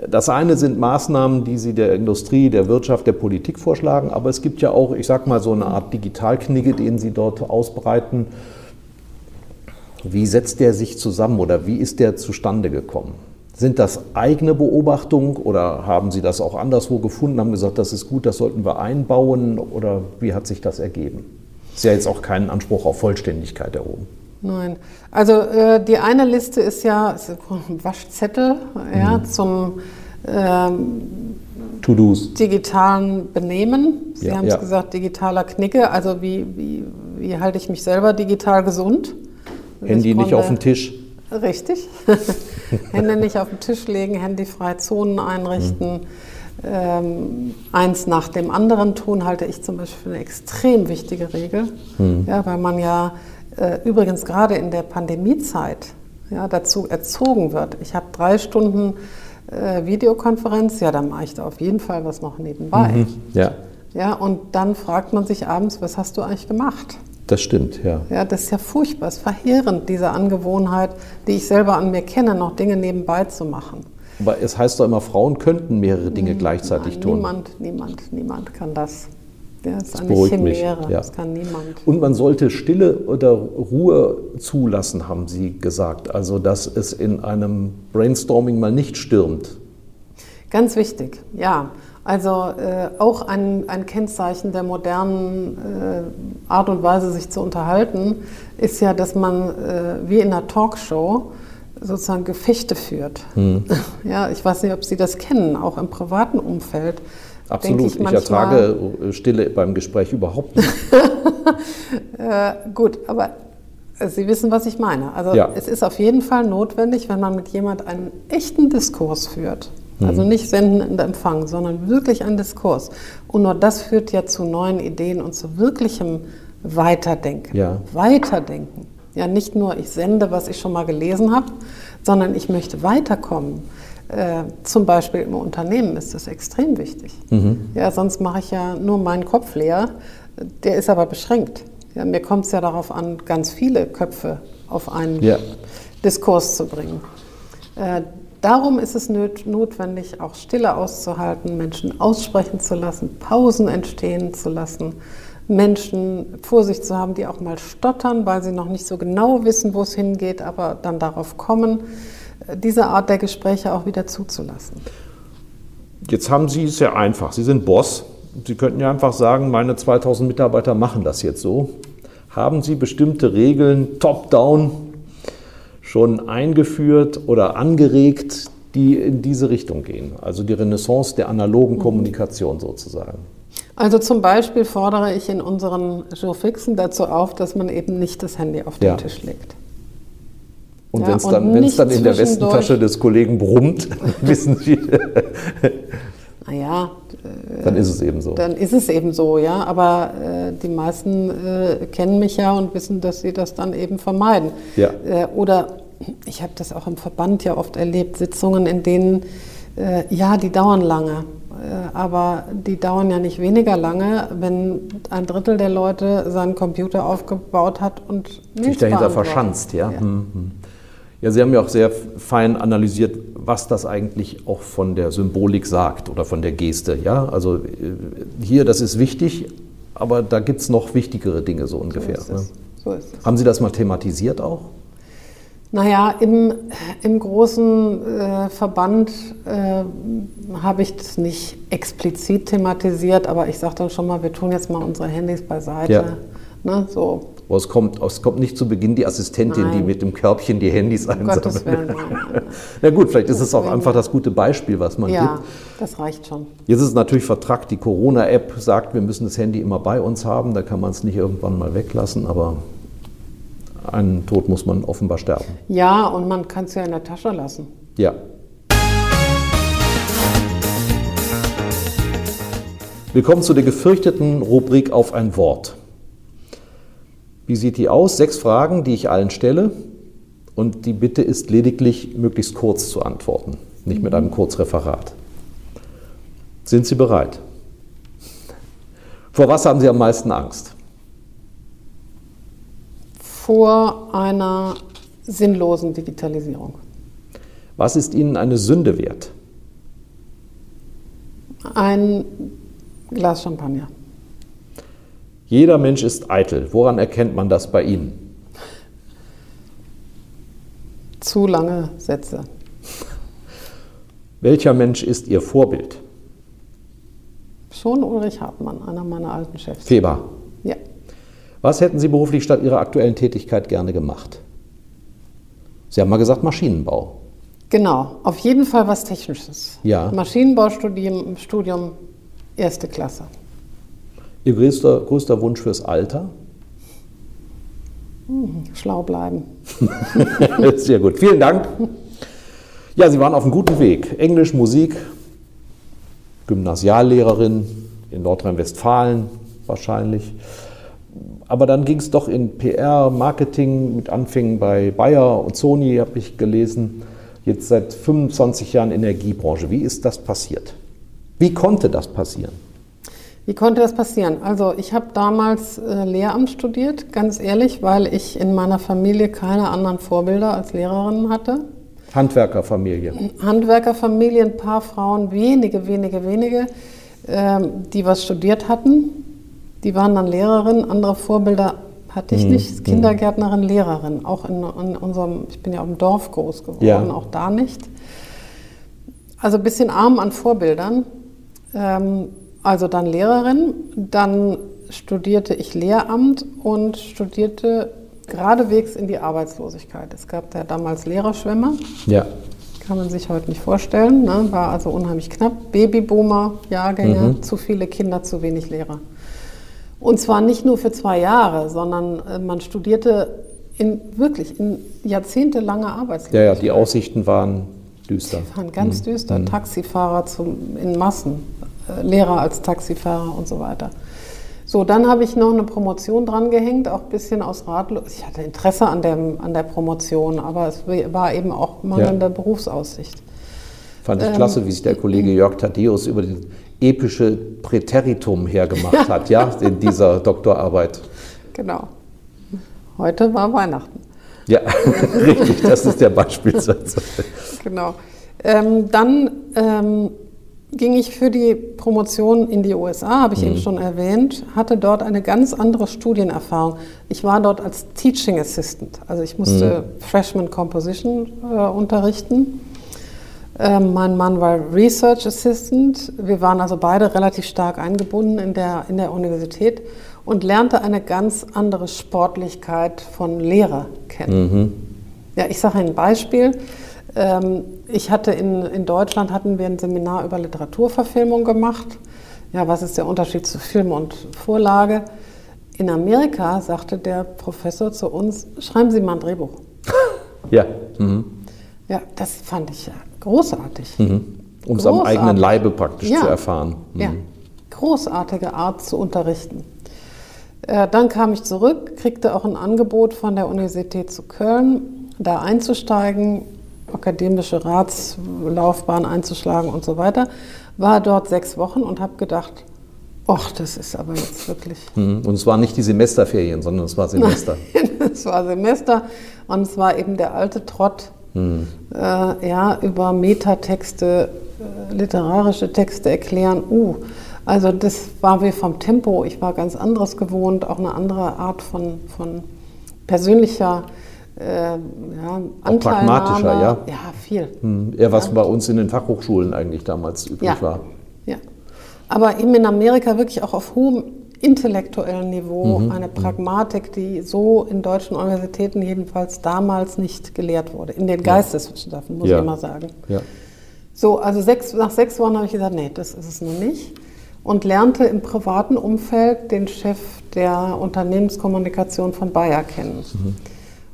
Das eine sind Maßnahmen, die Sie der Industrie, der Wirtschaft, der Politik vorschlagen, aber es gibt ja auch, ich sag mal, so eine Art Digitalknigge, den Sie dort ausbreiten. Wie setzt der sich zusammen oder wie ist der zustande gekommen? Sind das eigene Beobachtungen oder haben Sie das auch anderswo gefunden, haben gesagt, das ist gut, das sollten wir einbauen oder wie hat sich das ergeben? Ist ja jetzt auch keinen Anspruch auf Vollständigkeit erhoben. Nein. Also äh, die eine Liste ist ja ist ein Waschzettel ja, Mhm. zum ähm, digitalen Benehmen. Sie Ja, haben es ja. gesagt, digitaler Knicke. Also wie, wie, wie halte ich mich selber digital gesund? Handy ich nicht auf den Tisch. Richtig. <laughs> Hände nicht auf den Tisch legen, handyfreie Zonen einrichten. Ähm, eins nach dem anderen tun, halte ich zum Beispiel für eine extrem wichtige Regel. Ja, weil man ja äh, übrigens gerade in der Pandemiezeit ja, dazu erzogen wird. Ich habe drei Stunden äh, Videokonferenz, ja, dann mache ich da auf jeden Fall was noch nebenbei. Ja, Ja, und dann fragt man sich abends, was hast du eigentlich gemacht? Das stimmt, ja. Ja, das ist ja furchtbar, es ist verheerend, diese Angewohnheit, die ich selber an mir kenne, noch Dinge nebenbei zu machen. Aber es heißt doch immer, Frauen könnten mehrere Dinge gleichzeitig Nein, tun. Niemand, niemand, niemand kann das. Ja, das ist eine beruhigt mich, Chimäre, ja. das kann niemand. Und man sollte Stille oder Ruhe zulassen, haben Sie gesagt. Also, dass es in einem Brainstorming mal nicht stürmt. Ganz wichtig, ja. Also äh, auch ein, ein Kennzeichen der modernen äh, Art und Weise, sich zu unterhalten, ist ja, dass man äh, wie in einer Talkshow sozusagen Gefechte führt. Hm. <laughs> Ja, ich weiß nicht, ob Sie das kennen, auch im privaten Umfeld. Absolut. Ich, manchmal- ertrage äh, Stille beim Gespräch überhaupt nicht. <laughs> Äh, gut, aber äh, Sie wissen, was ich meine. Also Ja. es ist auf jeden Fall notwendig, wenn man mit jemand einen echten Diskurs führt. Also nicht senden und empfangen, sondern wirklich einen Diskurs. Und nur das führt ja zu neuen Ideen und zu wirklichem Weiterdenken. Ja. Weiterdenken. Ja, nicht nur ich sende, was ich schon mal gelesen habe, sondern ich möchte weiterkommen. Äh, zum Beispiel im Unternehmen ist das extrem wichtig. Mhm. Ja, sonst mache ich ja nur meinen Kopf leer. Der ist aber beschränkt. Ja, mir kommt es ja darauf an, ganz viele Köpfe auf einen Ja. Diskurs zu bringen. Äh, darum ist es notwendig, auch Stille auszuhalten, Menschen aussprechen zu lassen, Pausen entstehen zu lassen, Menschen vor sich zu haben, die auch mal stottern, weil sie noch nicht so genau wissen, wo es hingeht, aber dann darauf kommen, äh, diese Art der Gespräche auch wieder zuzulassen. Jetzt haben Sie es ja einfach. Sie sind Boss. Sie könnten ja einfach sagen, meine 2000 Mitarbeiter machen das jetzt so. Haben Sie bestimmte Regeln top-down schon eingeführt oder angeregt, die in diese Richtung gehen? Also die Renaissance der analogen Kommunikation sozusagen. Also zum Beispiel fordere ich in unseren Showfixen dazu auf, dass man eben nicht das Handy auf den Ja. Tisch legt. Und Ja, wenn es dann, wenn's dann in der Westentasche des Kollegen brummt, <laughs> wissen Sie, <laughs> Naja, dann ist es eben so. dann ist es eben so, ja. Aber äh, die meisten äh, kennen mich ja und wissen, dass sie das dann eben vermeiden. Ja. Äh, oder ich habe das auch im Verband ja oft erlebt, Sitzungen, in denen, äh, ja, die dauern lange. Äh, aber die dauern ja nicht weniger lange, wenn ein Drittel der Leute seinen Computer aufgebaut hat und sich Mails dahinter verschanzt, ja. Hm, hm. Ja, Sie haben ja auch sehr fein analysiert, was das eigentlich auch von der Symbolik sagt oder von der Geste. Ja, also äh, hier, das ist wichtig, aber da gibt es noch wichtigere Dinge so ungefähr. So ist ne? So. Haben Sie das mal thematisiert auch? Naja, im, im großen äh, Verband äh, habe ich das nicht explizit thematisiert, aber ich sage dann schon mal, wir tun jetzt mal unsere Handys beiseite. Ja. Ne, so, Aber es kommt, es kommt nicht zu Beginn die Assistentin, die Nein. mit dem Körbchen die Handys um einsammelt. <laughs> Na gut, vielleicht ist es auch einfach das gute Beispiel, was man. Ja, gibt. das reicht schon. Jetzt ist es natürlich vertrackt. Die Corona-App sagt, wir müssen das Handy immer bei uns haben. Da kann man es nicht irgendwann mal weglassen, aber einen Tod muss man offenbar sterben. Ja, und man kann es ja in der Tasche lassen. Ja. Willkommen zu der gefürchteten Rubrik auf ein Wort. Wie sieht die aus? Sechs Fragen, die ich allen stelle. Und die Bitte ist lediglich, möglichst kurz zu antworten, nicht mit einem Kurzreferat. Sind Sie bereit? Vor was haben Sie am meisten Angst? Vor einer sinnlosen Digitalisierung. Was ist Ihnen eine Sünde wert? Ein Glas Champagner. Jeder Mensch ist eitel. Woran erkennt man das bei Ihnen? Zu lange Sätze. Welcher Mensch ist Ihr Vorbild? Schon Ulrich Hartmann, einer meiner alten Chefs. Feber. Ja. Was hätten Sie beruflich statt Ihrer aktuellen Tätigkeit gerne gemacht? Sie haben mal gesagt Maschinenbau. Genau, auf jeden Fall was Technisches. Ja. Maschinenbaustudium Studium erste Klasse. Ihr größter, größter Wunsch fürs Alter? Schlau bleiben. <laughs> Sehr gut. Vielen Dank. Ja, Sie waren auf einem guten Weg. Englisch, Musik, Gymnasiallehrerin in Nordrhein-Westfalen wahrscheinlich. Aber dann ging es doch in PR, Marketing mit Anfängen bei Bayer und Sony, habe ich gelesen. Jetzt seit 25 Jahren Energiebranche. Wie ist das passiert? Wie konnte das passieren? Wie konnte das passieren? Also ich habe damals äh, Lehramt studiert, ganz ehrlich, weil ich in meiner Familie keine anderen Vorbilder als Lehrerin hatte. Handwerkerfamilie. Handwerkerfamilie, ein paar Frauen, wenige, wenige, wenige, ähm, die was studiert hatten. Die waren dann Lehrerin, andere Vorbilder hatte ich Mhm, nicht. Kindergärtnerin, Lehrerin, auch in, in unserem, ich bin ja auf dem Dorf groß geworden, Ja. auch da nicht. Also ein bisschen arm an Vorbildern. Ähm, also dann Lehrerin, dann studierte ich Lehramt und studierte geradewegs in die Arbeitslosigkeit. Es gab ja damals Lehrerschwämme, Ja. kann man sich heute nicht vorstellen, ne? war also unheimlich knapp. Babyboomer, Jahrgänge, zu viele Kinder, zu wenig Lehrer. Und zwar nicht nur für zwei Jahre, sondern äh, man studierte in wirklich in jahrzehntelanger Arbeitslosigkeit. Ja, ja, die Aussichten waren düster. waren ganz düster. Taxifahrer zum, in Massen, Lehrer als Taxifahrer und so weiter. So, dann habe ich noch eine Promotion dran gehängt, auch ein bisschen aus Ratlos. Ich hatte Interesse an der, an der Promotion, aber es war eben auch mangelnde Berufsaussicht. Fand ich Ähm, klasse, wie sich der Kollege Jörg Thaddeus über das epische Präteritum hergemacht hat, ja, in dieser Doktorarbeit. Genau. Heute war Weihnachten. Ja, <laughs> richtig, das ist der Beispielsatz. Genau. Ähm, dann ähm, ging ich für die Promotion in die USA, habe ich eben schon erwähnt, hatte dort eine ganz andere Studienerfahrung. Ich war dort als Teaching Assistant, also ich musste Freshman Composition äh, unterrichten. Ähm, mein Mann war Research Assistant. Wir waren also beide relativ stark eingebunden in der, in der Universität und lernte eine ganz andere Sportlichkeit von Lehrer kennen. Ja, ich sage ein Beispiel. Ähm, ich hatte in, in Deutschland hatten wir ein Seminar über Literaturverfilmung gemacht. Ja, was ist der Unterschied zu Film und Vorlage? In Amerika sagte der Professor zu uns, schreiben Sie mal ein Drehbuch. <laughs> Ja, mhm. Ja, das fand ich ja großartig. um es am eigenen Leibe praktisch Ja. zu erfahren. Mhm. Ja, großartige Art zu unterrichten. Äh, dann kam ich zurück, kriegte auch ein Angebot von der Universität zu Köln, da einzusteigen, akademische Ratslaufbahn einzuschlagen und so weiter. War dort sechs Wochen und habe gedacht, ach, das ist aber jetzt wirklich Mhm. Und es waren nicht die Semesterferien, sondern es war Semester. <laughs> <laughs> es war Semester und es war eben der alte Trott, äh, ja, über Metatexte, äh, literarische Texte erklären. Uh, also das war wie vom Tempo. Ich war ganz anderes gewohnt, auch eine andere Art von, von persönlicher äh, ja, pragmatischer, ja? Ja, viel. Mhm. Eher was bei uns in den Fachhochschulen eigentlich damals üblich Ja. war. Ja. Aber eben in Amerika wirklich auch auf hohem intellektuellen Niveau eine Pragmatik, die so in deutschen Universitäten jedenfalls damals nicht gelehrt wurde. In den Geisteswissenschaften, muss Ja. ich immer sagen. Ja. So, also sechs, nach sechs Wochen habe ich gesagt, nee, das ist es noch nicht. Und lernte im privaten Umfeld den Chef der Unternehmenskommunikation von Bayer kennen.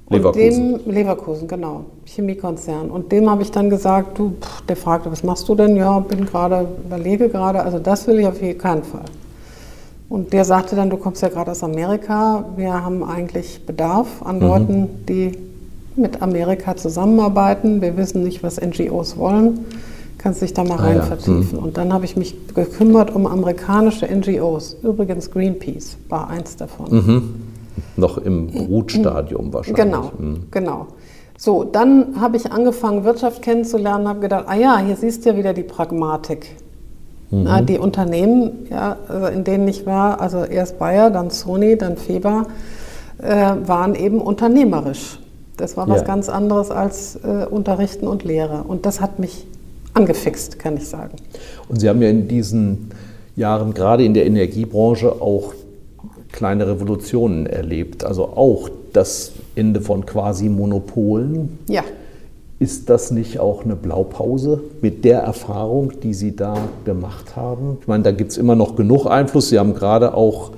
Leverkusen. Und dem, Leverkusen, genau, Chemiekonzern. Und dem habe ich dann gesagt, du, pff, der fragte, was machst du denn? Ja, bin gerade, überlege gerade, also das will ich auf jeden keinen Fall. Und der sagte dann, du kommst ja gerade aus Amerika, wir haben eigentlich Bedarf Mhm. an Leuten, die mit Amerika zusammenarbeiten. Wir wissen nicht, was NGOs wollen. Kannst dich da mal Ah, rein ja. vertiefen. Und dann habe ich mich gekümmert um amerikanische NGOs. Übrigens Greenpeace war eins davon. Noch im Brutstadium wahrscheinlich. Genau, Mhm. genau. So, dann habe ich angefangen, Wirtschaft kennenzulernen, habe gedacht, ah ja, hier siehst du ja wieder die Pragmatik. Na, die Unternehmen, ja, also in denen ich war, also erst Bayer, dann Sony, dann Feber, äh, waren eben unternehmerisch. Das war was Ja. ganz anderes als äh, Unterrichten und Lehre. Und das hat mich angefixt, kann ich sagen. Und Sie haben ja in diesen Jahren gerade in der Energiebranche auch kleine Revolutionen erlebt. Also auch das Ende von quasi Monopolen. Ja. Ist das nicht auch eine Blaupause mit der Erfahrung, die Sie da gemacht haben? Ich meine, da gibt es immer noch genug Einfluss. Sie haben gerade auch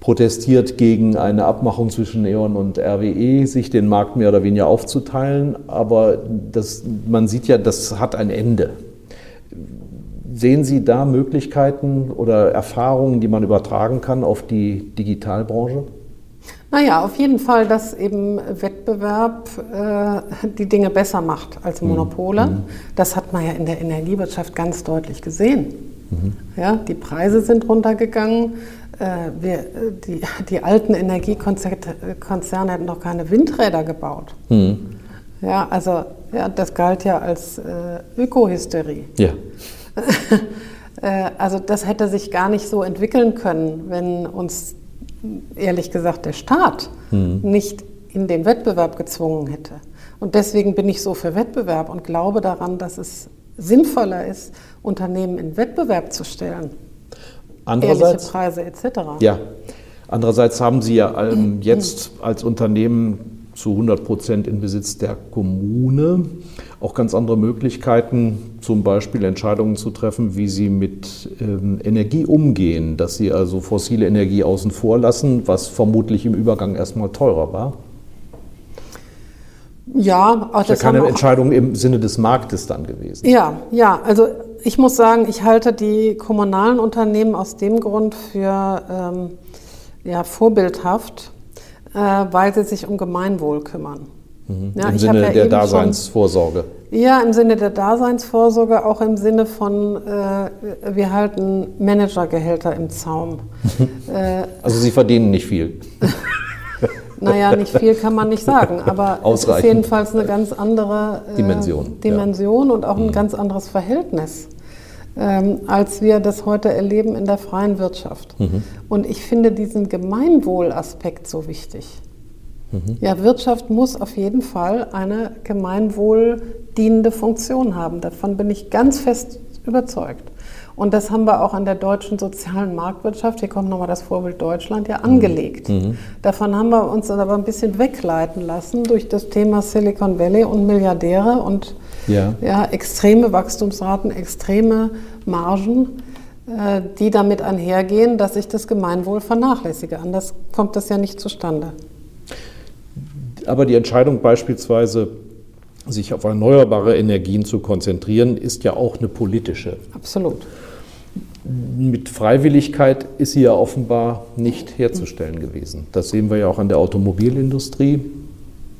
protestiert gegen eine Abmachung zwischen E.ON und RWE, sich den Markt mehr oder weniger aufzuteilen. Aber das, man sieht ja, das hat ein Ende. Sehen Sie da Möglichkeiten oder Erfahrungen, die man übertragen kann auf die Digitalbranche? Naja, auf jeden Fall, dass eben Wettbewerb äh, die Dinge besser macht als mhm. Monopole. Mhm. Das hat man ja in der Energiewirtschaft ganz deutlich gesehen. Mhm. Ja, die Preise sind runtergegangen. Äh, wir, die, die alten Energiekonzerne hätten noch keine Windräder gebaut. Mhm. Ja, also ja, das galt ja als äh, Ökohysterie. Ja. <laughs> Äh, also das hätte sich gar nicht so entwickeln können, wenn uns ehrlich gesagt der Staat mhm. nicht in den Wettbewerb gezwungen hätte. Und deswegen bin ich so für Wettbewerb und glaube daran, dass es sinnvoller ist, Unternehmen in Wettbewerb zu stellen. Andererseits, Preise etc. Ja. Andererseits haben Sie ja ähm, <clears throat> jetzt als Unternehmen zu 100 Prozent in Besitz der Kommune. Auch ganz andere Möglichkeiten, zum Beispiel Entscheidungen zu treffen, wie Sie mit ähm, Energie umgehen, dass Sie also fossile Energie außen vor lassen, was vermutlich im Übergang erstmal teurer war. Ja, auch das ist ja keine Entscheidung im Sinne des Marktes dann gewesen. Ja, ja, also ich muss sagen, ich halte die kommunalen Unternehmen aus dem Grund für ähm, ja, vorbildhaft äh, weil sie sich um Gemeinwohl kümmern. Mhm. Ja, Im Sinne ja der Daseinsvorsorge. Schon, ja, im Sinne der Daseinsvorsorge, auch im Sinne von, äh, wir halten Managergehälter im Zaum. <laughs> äh, also Sie verdienen nicht viel. <laughs> naja, nicht viel kann man nicht sagen, aber es ist jedenfalls eine ganz andere äh, Dimension, Dimension ja. und auch ein mhm. ganz anderes Verhältnis ähm, als wir das heute erleben in der freien Wirtschaft. Mhm. Und ich finde diesen Gemeinwohlaspekt so wichtig. Mhm. Ja, Wirtschaft muss auf jeden Fall eine gemeinwohldienende Funktion haben. Davon bin ich ganz fest überzeugt. Und das haben wir auch an der deutschen sozialen Marktwirtschaft, hier kommt nochmal das Vorbild Deutschland, ja angelegt. Mhm. Davon haben wir uns aber ein bisschen wegleiten lassen durch das Thema Silicon Valley und Milliardäre und ja. Ja, extreme Wachstumsraten, extreme Margen, äh, die damit einhergehen, dass ich das Gemeinwohl vernachlässige. Anders kommt das ja nicht zustande. Aber die Entscheidung beispielsweise, sich auf erneuerbare Energien zu konzentrieren, ist ja auch eine politische. Absolut. Mit Freiwilligkeit ist sie ja offenbar nicht herzustellen gewesen. Das sehen wir ja auch an der Automobilindustrie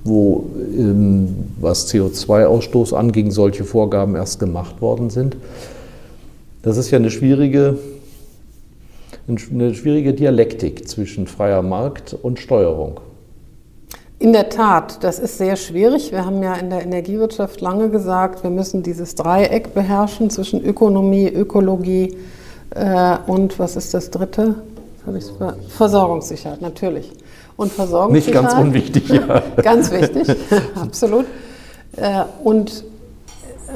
wo ähm, was CO2-Ausstoß anging, solche Vorgaben erst gemacht worden sind. Das ist ja eine schwierige, eine schwierige Dialektik zwischen freier Markt und Steuerung. In der Tat, das ist sehr schwierig. Wir haben ja in der Energiewirtschaft lange gesagt, wir müssen dieses Dreieck beherrschen zwischen Ökonomie, Ökologie äh, und was ist das dritte? Versorgungssicherheit, natürlich und Versorgungssicherheit. Nicht ganz unwichtig, ja. <laughs> ganz wichtig, <laughs> absolut. Äh, und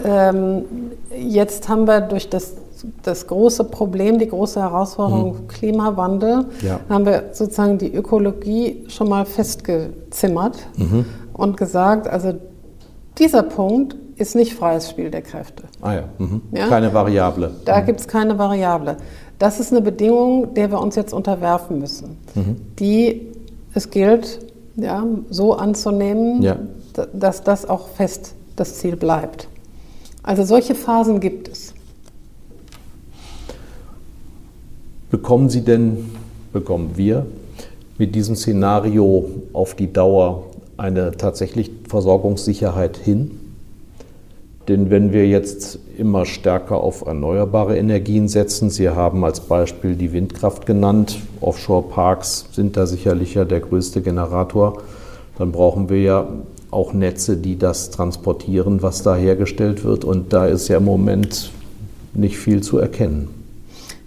ähm, jetzt haben wir durch das, das große Problem, die große Herausforderung mhm. Klimawandel, ja. haben wir sozusagen die Ökologie schon mal festgezimmert mhm. und gesagt, also dieser Punkt ist nicht freies Spiel der Kräfte. Ah ja, mhm. ja? keine Variable. Da mhm. gibt es keine Variable. Das ist eine Bedingung, der wir uns jetzt unterwerfen müssen, mhm. die es gilt, ja, so anzunehmen, ja. dass das auch fest das Ziel bleibt. Also solche Phasen gibt es. Bekommen Sie denn, bekommen wir mit diesem Szenario auf die Dauer eine tatsächlich Versorgungssicherheit hin? Denn wenn wir jetzt immer stärker auf erneuerbare Energien setzen, Sie haben als Beispiel die Windkraft genannt, Offshore-Parks sind da sicherlich ja der größte Generator, dann brauchen wir ja auch Netze, die das transportieren, was da hergestellt wird. Und da ist ja im Moment nicht viel zu erkennen.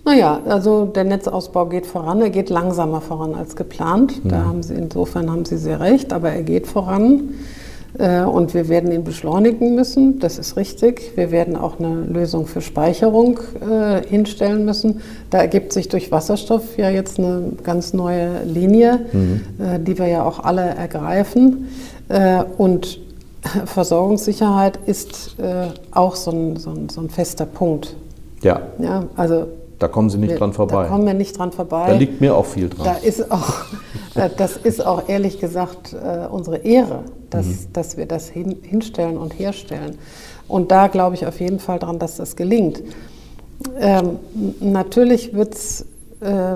Naja, also der Netzausbau geht voran, er geht langsamer voran als geplant. Da mhm. haben Sie, insofern haben Sie sehr recht, aber er geht voran. Äh, und wir werden ihn beschleunigen müssen, das ist richtig. Wir werden auch eine Lösung für Speicherung äh, hinstellen müssen. Da ergibt sich durch Wasserstoff ja jetzt eine ganz neue Linie, mhm. äh, die wir ja auch alle ergreifen. Äh, und Versorgungssicherheit ist äh, auch so ein, so, ein, so ein, fester Punkt. Ja. ja also da kommen Sie nicht wir, dran vorbei. Da kommen wir nicht dran vorbei. Da liegt mir auch viel dran. Da ist auch, <laughs> äh, das ist auch ehrlich gesagt äh, unsere Ehre, dass, mhm. dass wir das hin, hinstellen und herstellen. Und da glaube ich auf jeden Fall dran, dass das gelingt. Ähm, natürlich wird es, äh,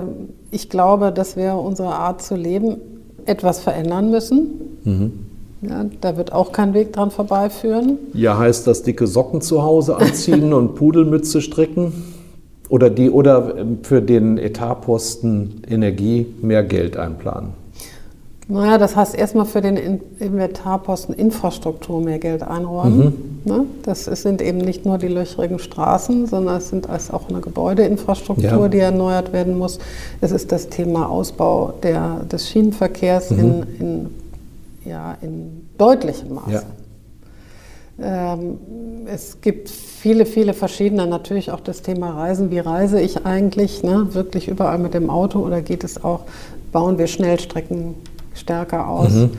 ich glaube, dass wir unsere Art zu leben etwas verändern müssen. Mhm. Ja, da wird auch kein Weg dran vorbeiführen. Ja, heißt das dicke Socken zu Hause anziehen <laughs> und Pudelmütze stricken? Oder, die, oder ähm, für den Etatposten Energie mehr Geld einplanen? Naja, das heißt erstmal für den Inventarposten Infrastruktur mehr Geld einräumen. Mhm. Ne? Das sind eben nicht nur die löchrigen Straßen, sondern es sind als auch eine Gebäudeinfrastruktur, ja. die erneuert werden muss. Es ist das Thema Ausbau der, des Schienenverkehrs mhm. in, in, ja, in deutlichem Maße. Ja. Ähm, es gibt viele, viele verschiedene, natürlich auch das Thema Reisen. Wie reise ich eigentlich? Ne? Wirklich überall mit dem Auto oder geht es auch, bauen wir Schnellstrecken stärker aus? Mhm.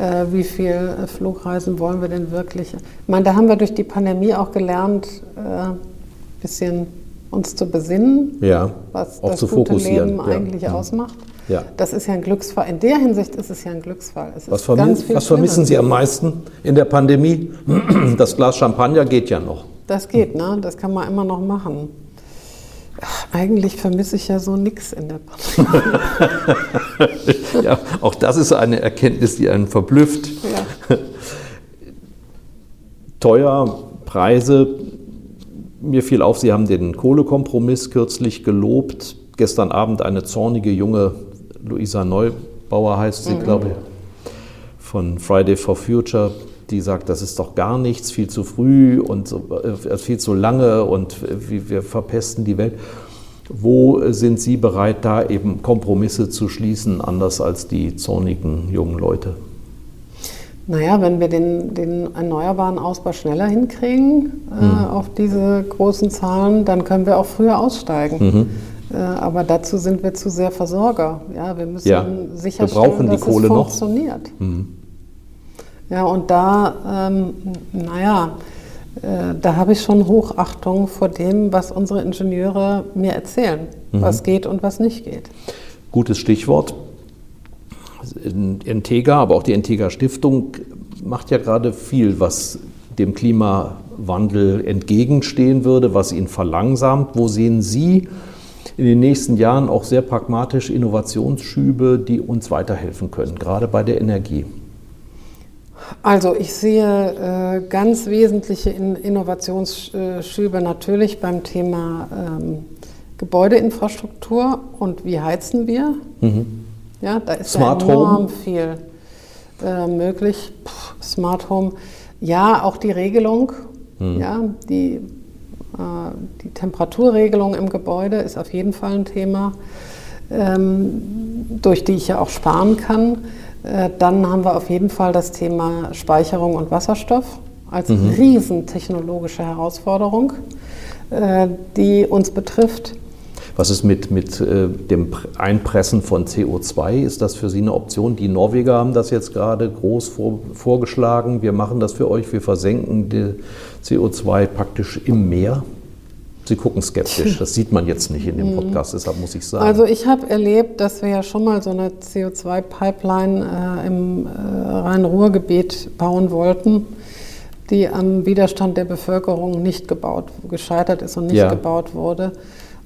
Äh, wie viele Flugreisen wollen wir denn wirklich? Ich meine, da haben wir durch die Pandemie auch gelernt, ein äh, bisschen uns zu besinnen, ja, was das gute Leben eigentlich ja. ausmacht. Ja. Das ist ja ein Glücksfall. In der Hinsicht ist es ja ein Glücksfall. was, vermi was vermissen Sie am meisten in der Pandemie? <clears throat> Das Glas Champagner geht ja noch. Das geht, ne? Das kann man immer noch machen. Ach, eigentlich vermisse ich ja so nichts in der Pandemie. <laughs> ja, auch das ist eine Erkenntnis, die einen verblüfft. Ja. Teuer, Preise. Mir fiel auf, Sie haben den Kohlekompromiss kürzlich gelobt. Gestern Abend eine zornige junge Luisa Neubauer heißt sie, mhm. glaube ich, von Friday for Future, die sagt, das ist doch gar nichts, viel zu früh und äh, viel zu lange und wir verpesten die Welt. Wo sind Sie bereit, da eben Kompromisse zu schließen, anders als die zornigen jungen Leute? Naja, wenn wir den, den erneuerbaren Ausbau schneller hinkriegen äh, mhm. auf diese großen Zahlen, dann können wir auch früher aussteigen. Mhm. Äh, aber dazu sind wir zu sehr Versorger. Ja, wir müssen ja, sicherstellen, dass es funktioniert. Mhm. Ja, und da, ähm, naja, äh, da habe ich schon Hochachtung vor dem, was unsere Ingenieure mir erzählen, mhm. was geht und was nicht geht. Gutes Stichwort. Integra, aber auch die Integra Stiftung macht ja gerade viel, was dem Klimawandel entgegenstehen würde, was ihn verlangsamt. Wo sehen Sie in den nächsten Jahren auch sehr pragmatisch Innovationsschübe, die uns weiterhelfen können, gerade bei der Energie? Also ich sehe äh, ganz wesentliche in Innovationsschübe natürlich beim Thema ähm, Gebäudeinfrastruktur und wie heizen wir. Mhm. Ja, da ist Smart ja enorm Home. viel äh, möglich. Puh, Smart Home, ja, auch die Regelung, mhm. ja, die die Temperaturregelung im Gebäude ist auf jeden Fall ein Thema, ähm, durch die ich ja auch sparen kann. Äh, dann haben wir auf jeden Fall das Thema Speicherung und Wasserstoff als mhm. riesen technologische Herausforderung, äh, die uns betrifft. Was ist mit, mit äh, dem Einpressen von CO2? Ist das für Sie eine Option? Die Norweger haben das jetzt gerade groß vor, vorgeschlagen. Wir machen das für euch, wir versenken die CO2 praktisch im Meer. Sie gucken skeptisch. Das sieht man jetzt nicht in dem mhm. Podcast, deshalb muss ich sagen. Also ich habe erlebt, dass wir ja schon mal so eine CO2-Pipeline äh, im äh, Rhein-Ruhr-Gebiet bauen wollten, die am Widerstand der Bevölkerung nicht gebaut, gescheitert ist und nicht ja. gebaut wurde.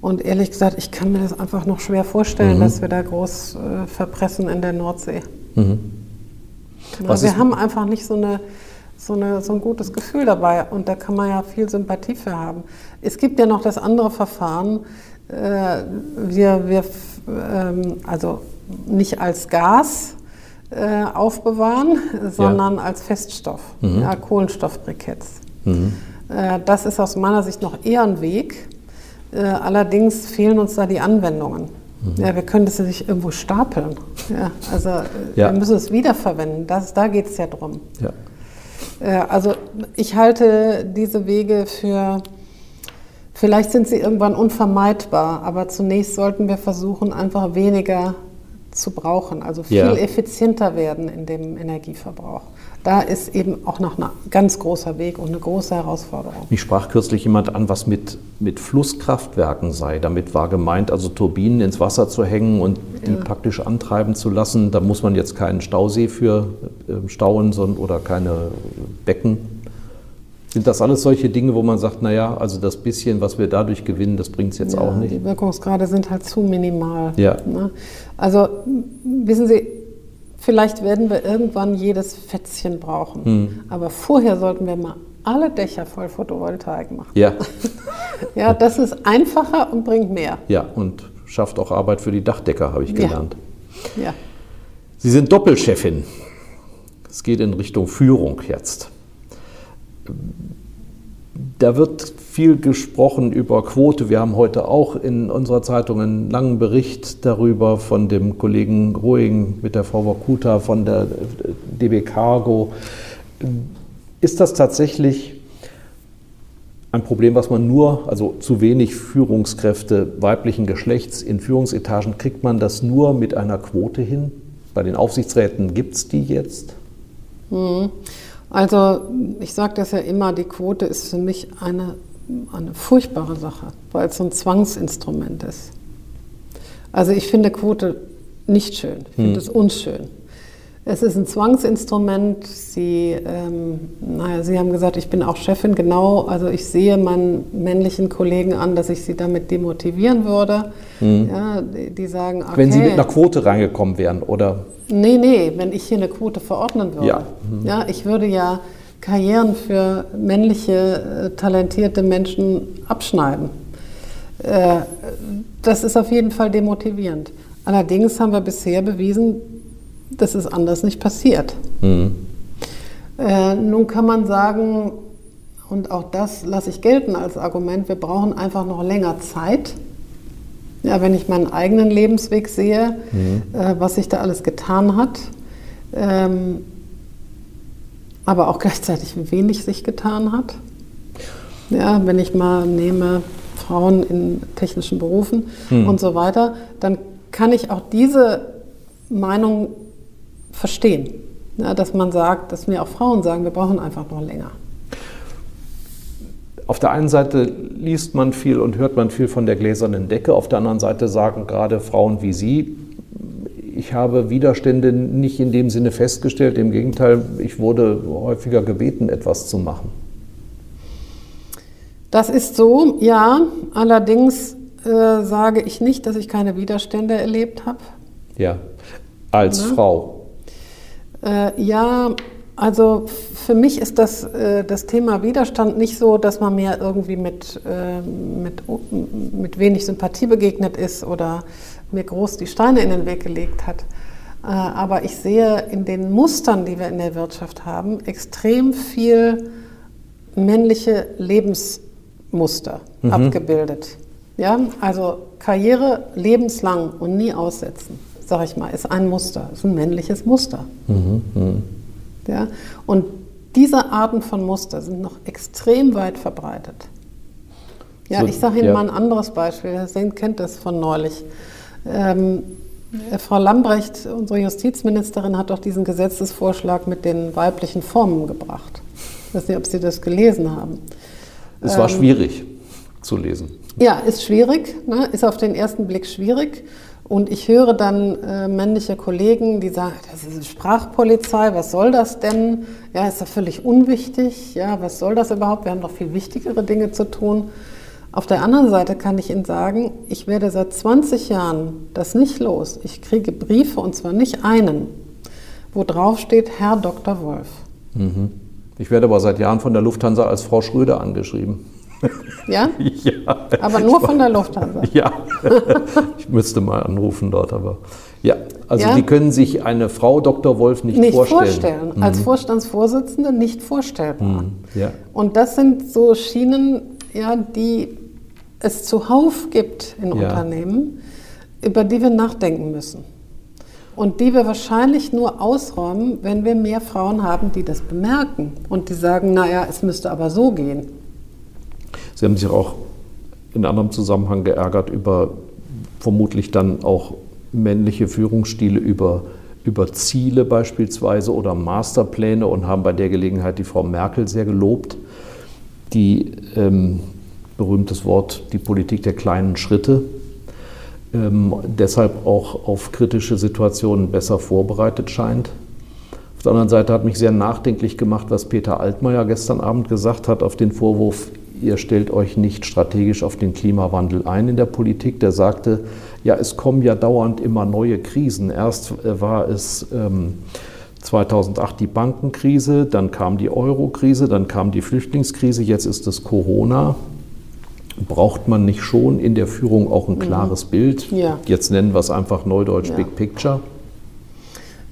Und ehrlich gesagt, ich kann mir das einfach noch schwer vorstellen, mhm. dass wir da groß äh, verpressen in der Nordsee. Mhm. Ja, wir haben einfach nicht so, eine, so, eine, so ein gutes Gefühl dabei und da kann man ja viel Sympathie für haben. Es gibt ja noch das andere Verfahren, äh, wir, wir ähm, also nicht als Gas äh, aufbewahren, sondern ja. als Feststoff, mhm. ja, Kohlenstoffbriketts. Mhm. Äh, das ist aus meiner Sicht noch eher ein Weg allerdings fehlen uns da die Anwendungen. Mhm. Ja, wir können das ja nicht irgendwo stapeln. Ja, also äh, ja. wir müssen es wiederverwenden. Das, da geht es ja drum. Ja. Äh, also ich halte diese Wege für, vielleicht sind sie irgendwann unvermeidbar, aber zunächst sollten wir versuchen, einfach weniger zu brauchen, also viel effizienter werden in dem Energieverbrauch. Da ist eben auch noch ein ganz großer Weg und eine große Herausforderung. Mich sprach kürzlich jemand an, was mit, mit Flusskraftwerken sei. Damit war gemeint, also Turbinen ins Wasser zu hängen und die praktisch antreiben zu lassen. Da muss man jetzt keinen Stausee für äh, stauen sondern, oder keine Becken. Sind das alles solche Dinge, wo man sagt, naja, also das bisschen, was wir dadurch gewinnen, das bringt es jetzt Ja, auch nicht? Die Wirkungsgrade sind halt zu minimal. Ja. Ne? Also wissen Sie, vielleicht werden wir irgendwann jedes Fätzchen brauchen. Hm. Aber vorher sollten wir mal alle Dächer voll Photovoltaik machen. Ja, <laughs> Ja, das ist einfacher und bringt mehr. ja, und schafft auch Arbeit für die Dachdecker, habe ich Ja. gelernt. Ja. Sie sind Doppelchefin. Es geht in Richtung Führung jetzt. Da wird viel gesprochen über Quote. Wir haben heute auch in unserer Zeitung einen langen Bericht darüber von dem Kollegen Rohing mit der Frau Wakuta von der DB Cargo. Ist das tatsächlich ein Problem, was man nur, also zu wenig Führungskräfte weiblichen Geschlechts in Führungsetagen, kriegt man das nur mit einer Quote hin? Bei den Aufsichtsräten gibt es die jetzt? Also ich sage das ja immer, die Quote ist für mich eine, eine furchtbare Sache, weil es so ein Zwangsinstrument ist. Also ich finde Quote nicht schön, ich finde es unschön. Es ist ein Zwangsinstrument. Sie, ähm, naja, Sie haben gesagt, ich bin auch Chefin, genau. Also ich sehe meinen männlichen Kollegen an, dass ich sie damit demotivieren würde. Ja, die, die sagen, okay. Wenn Sie mit einer Quote reingekommen wären oder Nee, nee, wenn ich hier eine Quote verordnen würde. Ja. Ja, ich würde ja Karrieren für männliche, äh, talentierte Menschen abschneiden. Äh, das ist auf jeden Fall demotivierend. Allerdings haben wir bisher bewiesen, dass es anders nicht passiert. Äh, nun kann man sagen, und auch das lasse ich gelten als Argument, wir brauchen einfach noch länger Zeit. Ja, wenn ich meinen eigenen Lebensweg sehe, äh, was sich da alles getan hat, ähm, aber auch gleichzeitig wie wenig sich getan hat. Ja, wenn ich mal nehme Frauen in technischen Berufen und so weiter, dann kann ich auch diese Meinung verstehen. Ja, dass man sagt, dass mir auch Frauen sagen, wir brauchen einfach noch länger. Auf der einen Seite liest man viel und hört man viel von der gläsernen Decke, auf der anderen Seite sagen gerade Frauen wie Sie, ich habe Widerstände nicht in dem Sinne festgestellt, im Gegenteil, ich wurde häufiger gebeten, etwas zu machen. Das ist so, ja. Allerdings äh, sage ich nicht, dass ich keine Widerstände erlebt habe. Ja, als Frau. Äh, ja, also für mich ist das, äh, das Thema Widerstand nicht so, dass man mir irgendwie mit, äh, mit, mit wenig Sympathie begegnet ist oder mir groß die Steine in den Weg gelegt hat. Äh, aber ich sehe in den Mustern, die wir in der Wirtschaft haben, extrem viel männliche Lebensmuster abgebildet. Ja, also Karriere lebenslang und nie aussetzen, sage ich mal, ist ein Muster, ist ein männliches Muster. Ja, und diese Arten von Muster sind noch extrem weit verbreitet. Ja, So, ich sage Ihnen ja. mal ein anderes Beispiel. Herr Sehn kennt das von neulich. Ähm, äh, Frau Lambrecht, unsere Justizministerin, hat doch diesen Gesetzesvorschlag mit den weiblichen Formen gebracht. Ich weiß nicht, ob Sie das gelesen haben. Es Ähm. war schwierig zu lesen. Ja, ist schwierig, ne? ist auf den ersten Blick schwierig. Und ich höre dann äh, männliche Kollegen, die sagen, das ist Sprachpolizei, was soll das denn? Ja, ist doch völlig unwichtig. Ja, was soll das überhaupt? Wir haben doch viel wichtigere Dinge zu tun. Auf der anderen Seite kann ich Ihnen sagen, ich werde seit 20 Jahren das nicht los. Ich kriege Briefe, und zwar nicht einen, wo drauf steht Herr Dr. Wolf. Ich werde aber seit Jahren von der Lufthansa als Frau Schröder angeschrieben. <laughs> Ja? <laughs> Ja, Aber nur von der Lufthansa. <laughs> ja. ich müsste mal anrufen dort, aber ja. Also Ja. Sie können sich eine Frau Dr. Wolf nicht, Nicht vorstellen. vorstellen. Als Vorstandsvorsitzende nicht vorstellbar. Ja. Und das sind so Schienen, ja, die es zuhauf gibt in Ja. Unternehmen, über die wir nachdenken müssen. Und die wir wahrscheinlich nur ausräumen, wenn wir mehr Frauen haben, die das bemerken und die sagen, naja, es müsste aber so gehen. Sie haben sich auch in anderem Zusammenhang geärgert über vermutlich dann auch männliche Führungsstile über, über Ziele beispielsweise oder Masterpläne und haben bei der Gelegenheit die Frau Merkel sehr gelobt, die ähm, berühmtes Wort, die Politik der kleinen Schritte ähm, deshalb auch auf kritische Situationen besser vorbereitet scheint. Auf der anderen Seite hat mich sehr nachdenklich gemacht, was Peter Altmaier gestern Abend gesagt hat auf den Vorwurf, ihr stellt euch nicht strategisch auf den Klimawandel ein in der Politik. Der sagte, ja, es kommen ja dauernd immer neue Krisen. Erst äh, war es ähm, 2008 die Bankenkrise, dann kam die Euro-Krise, dann kam die Flüchtlingskrise, jetzt ist es Corona braucht man nicht schon in der Führung auch ein mhm. klares mhm. Bild? Ja. Jetzt nennen wir es einfach Neudeutsch ja. Big Picture.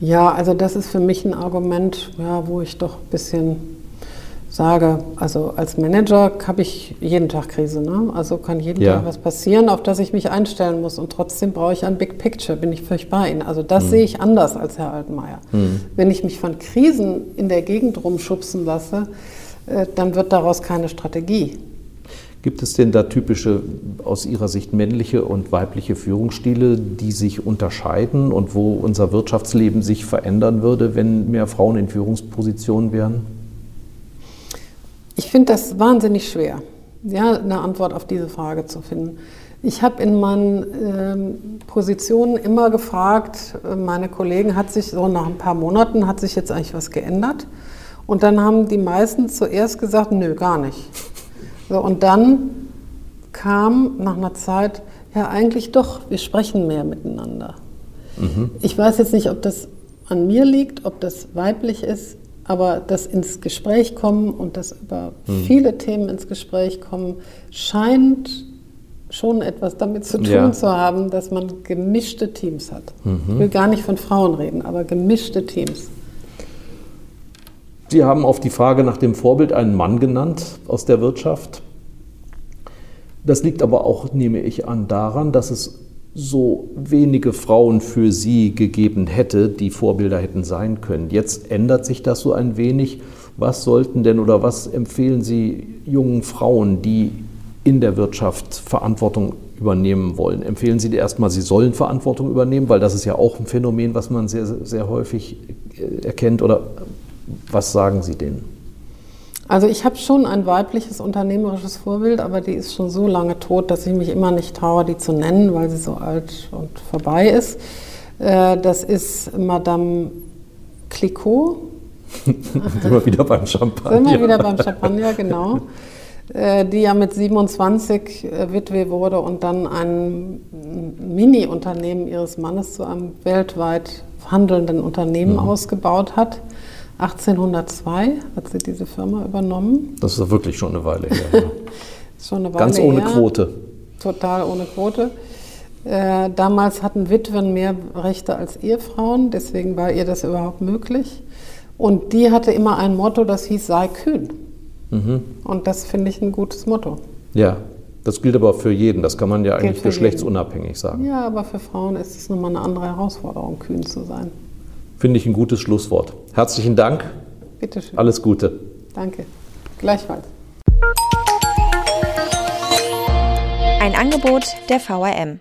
Ja, also das ist für mich ein Argument, ja, wo ich doch ein bisschen sage, also als Manager habe ich jeden Tag Krise, ne? also kann jeden ja. Tag was passieren, auf das ich mich einstellen muss und trotzdem brauche ich ein Big Picture, bin ich völlig bei Ihnen. Also das mhm. sehe ich anders als Herr Altmaier. Mhm. Wenn ich mich von Krisen in der Gegend rumschubsen lasse, äh, dann wird daraus keine Strategie. Gibt es denn da typische, aus Ihrer Sicht männliche und weibliche Führungsstile, die sich unterscheiden und wo unser Wirtschaftsleben sich verändern würde, wenn mehr Frauen in Führungspositionen wären? Ich finde das wahnsinnig schwer, ja, eine Antwort auf diese Frage zu finden. Ich habe in meinen äh, Positionen immer gefragt, äh, meine Kollegen, hat sich so nach ein paar Monaten, hat sich jetzt eigentlich was geändert? Und dann haben die meisten zuerst gesagt, nö, gar nicht. So, und dann kam nach einer Zeit, ja eigentlich doch, wir sprechen mehr miteinander. Mhm. Ich weiß jetzt nicht, ob das an mir liegt, ob das weiblich ist, aber das ins Gespräch kommen und das über mhm. viele Themen ins Gespräch kommen, scheint schon etwas damit zu tun ja. zu haben, dass man gemischte Teams hat. Mhm. Ich will gar nicht von Frauen reden, aber gemischte Teams. Sie haben auf die Frage nach dem Vorbild einen Mann genannt aus der Wirtschaft. Das liegt aber auch, nehme ich an, daran, dass es so wenige Frauen für Sie gegeben hätte, die Vorbilder hätten sein können. Jetzt ändert sich das so ein wenig. Was sollten denn oder was empfehlen Sie jungen Frauen, die in der Wirtschaft Verantwortung übernehmen wollen? Empfehlen Sie erstmal, sie sollen Verantwortung übernehmen, weil das ist ja auch ein Phänomen, was man sehr, sehr häufig äh, erkennt. Oder was sagen Sie denen? Also ich habe schon ein weibliches unternehmerisches Vorbild, aber die ist schon so lange tot, dass ich mich immer nicht traue, die zu nennen, weil sie so alt und vorbei ist. Äh, das ist Madame Clicquot. <laughs> Sind wir wieder beim Champagner. Sind wir wieder beim Champagner, genau. Äh, die ja mit 27 äh, Witwe wurde und dann ein Mini-Unternehmen ihres Mannes zu einem weltweit handelnden Unternehmen mhm. ausgebaut hat. 1802 hat sie diese Firma übernommen. Das ist wirklich schon eine Weile her. Ja. <laughs> schon eine Weile Ganz ohne her. Quote. Total ohne Quote. Äh, damals hatten Witwen mehr Rechte als Ehefrauen, deswegen war ihr das überhaupt möglich. Und die hatte immer ein Motto, das hieß sei kühn. Mhm. Und das finde ich ein gutes Motto. Ja, das gilt aber für jeden. Das kann man ja eigentlich geschlechtsunabhängig jeden. sagen. Ja, aber für Frauen ist es nochmal eine andere Herausforderung, kühn zu sein. Finde ich ein gutes Schlusswort. Herzlichen Dank. Bitte schön. Alles Gute. Danke. Gleichfalls. Ein Angebot der VRM.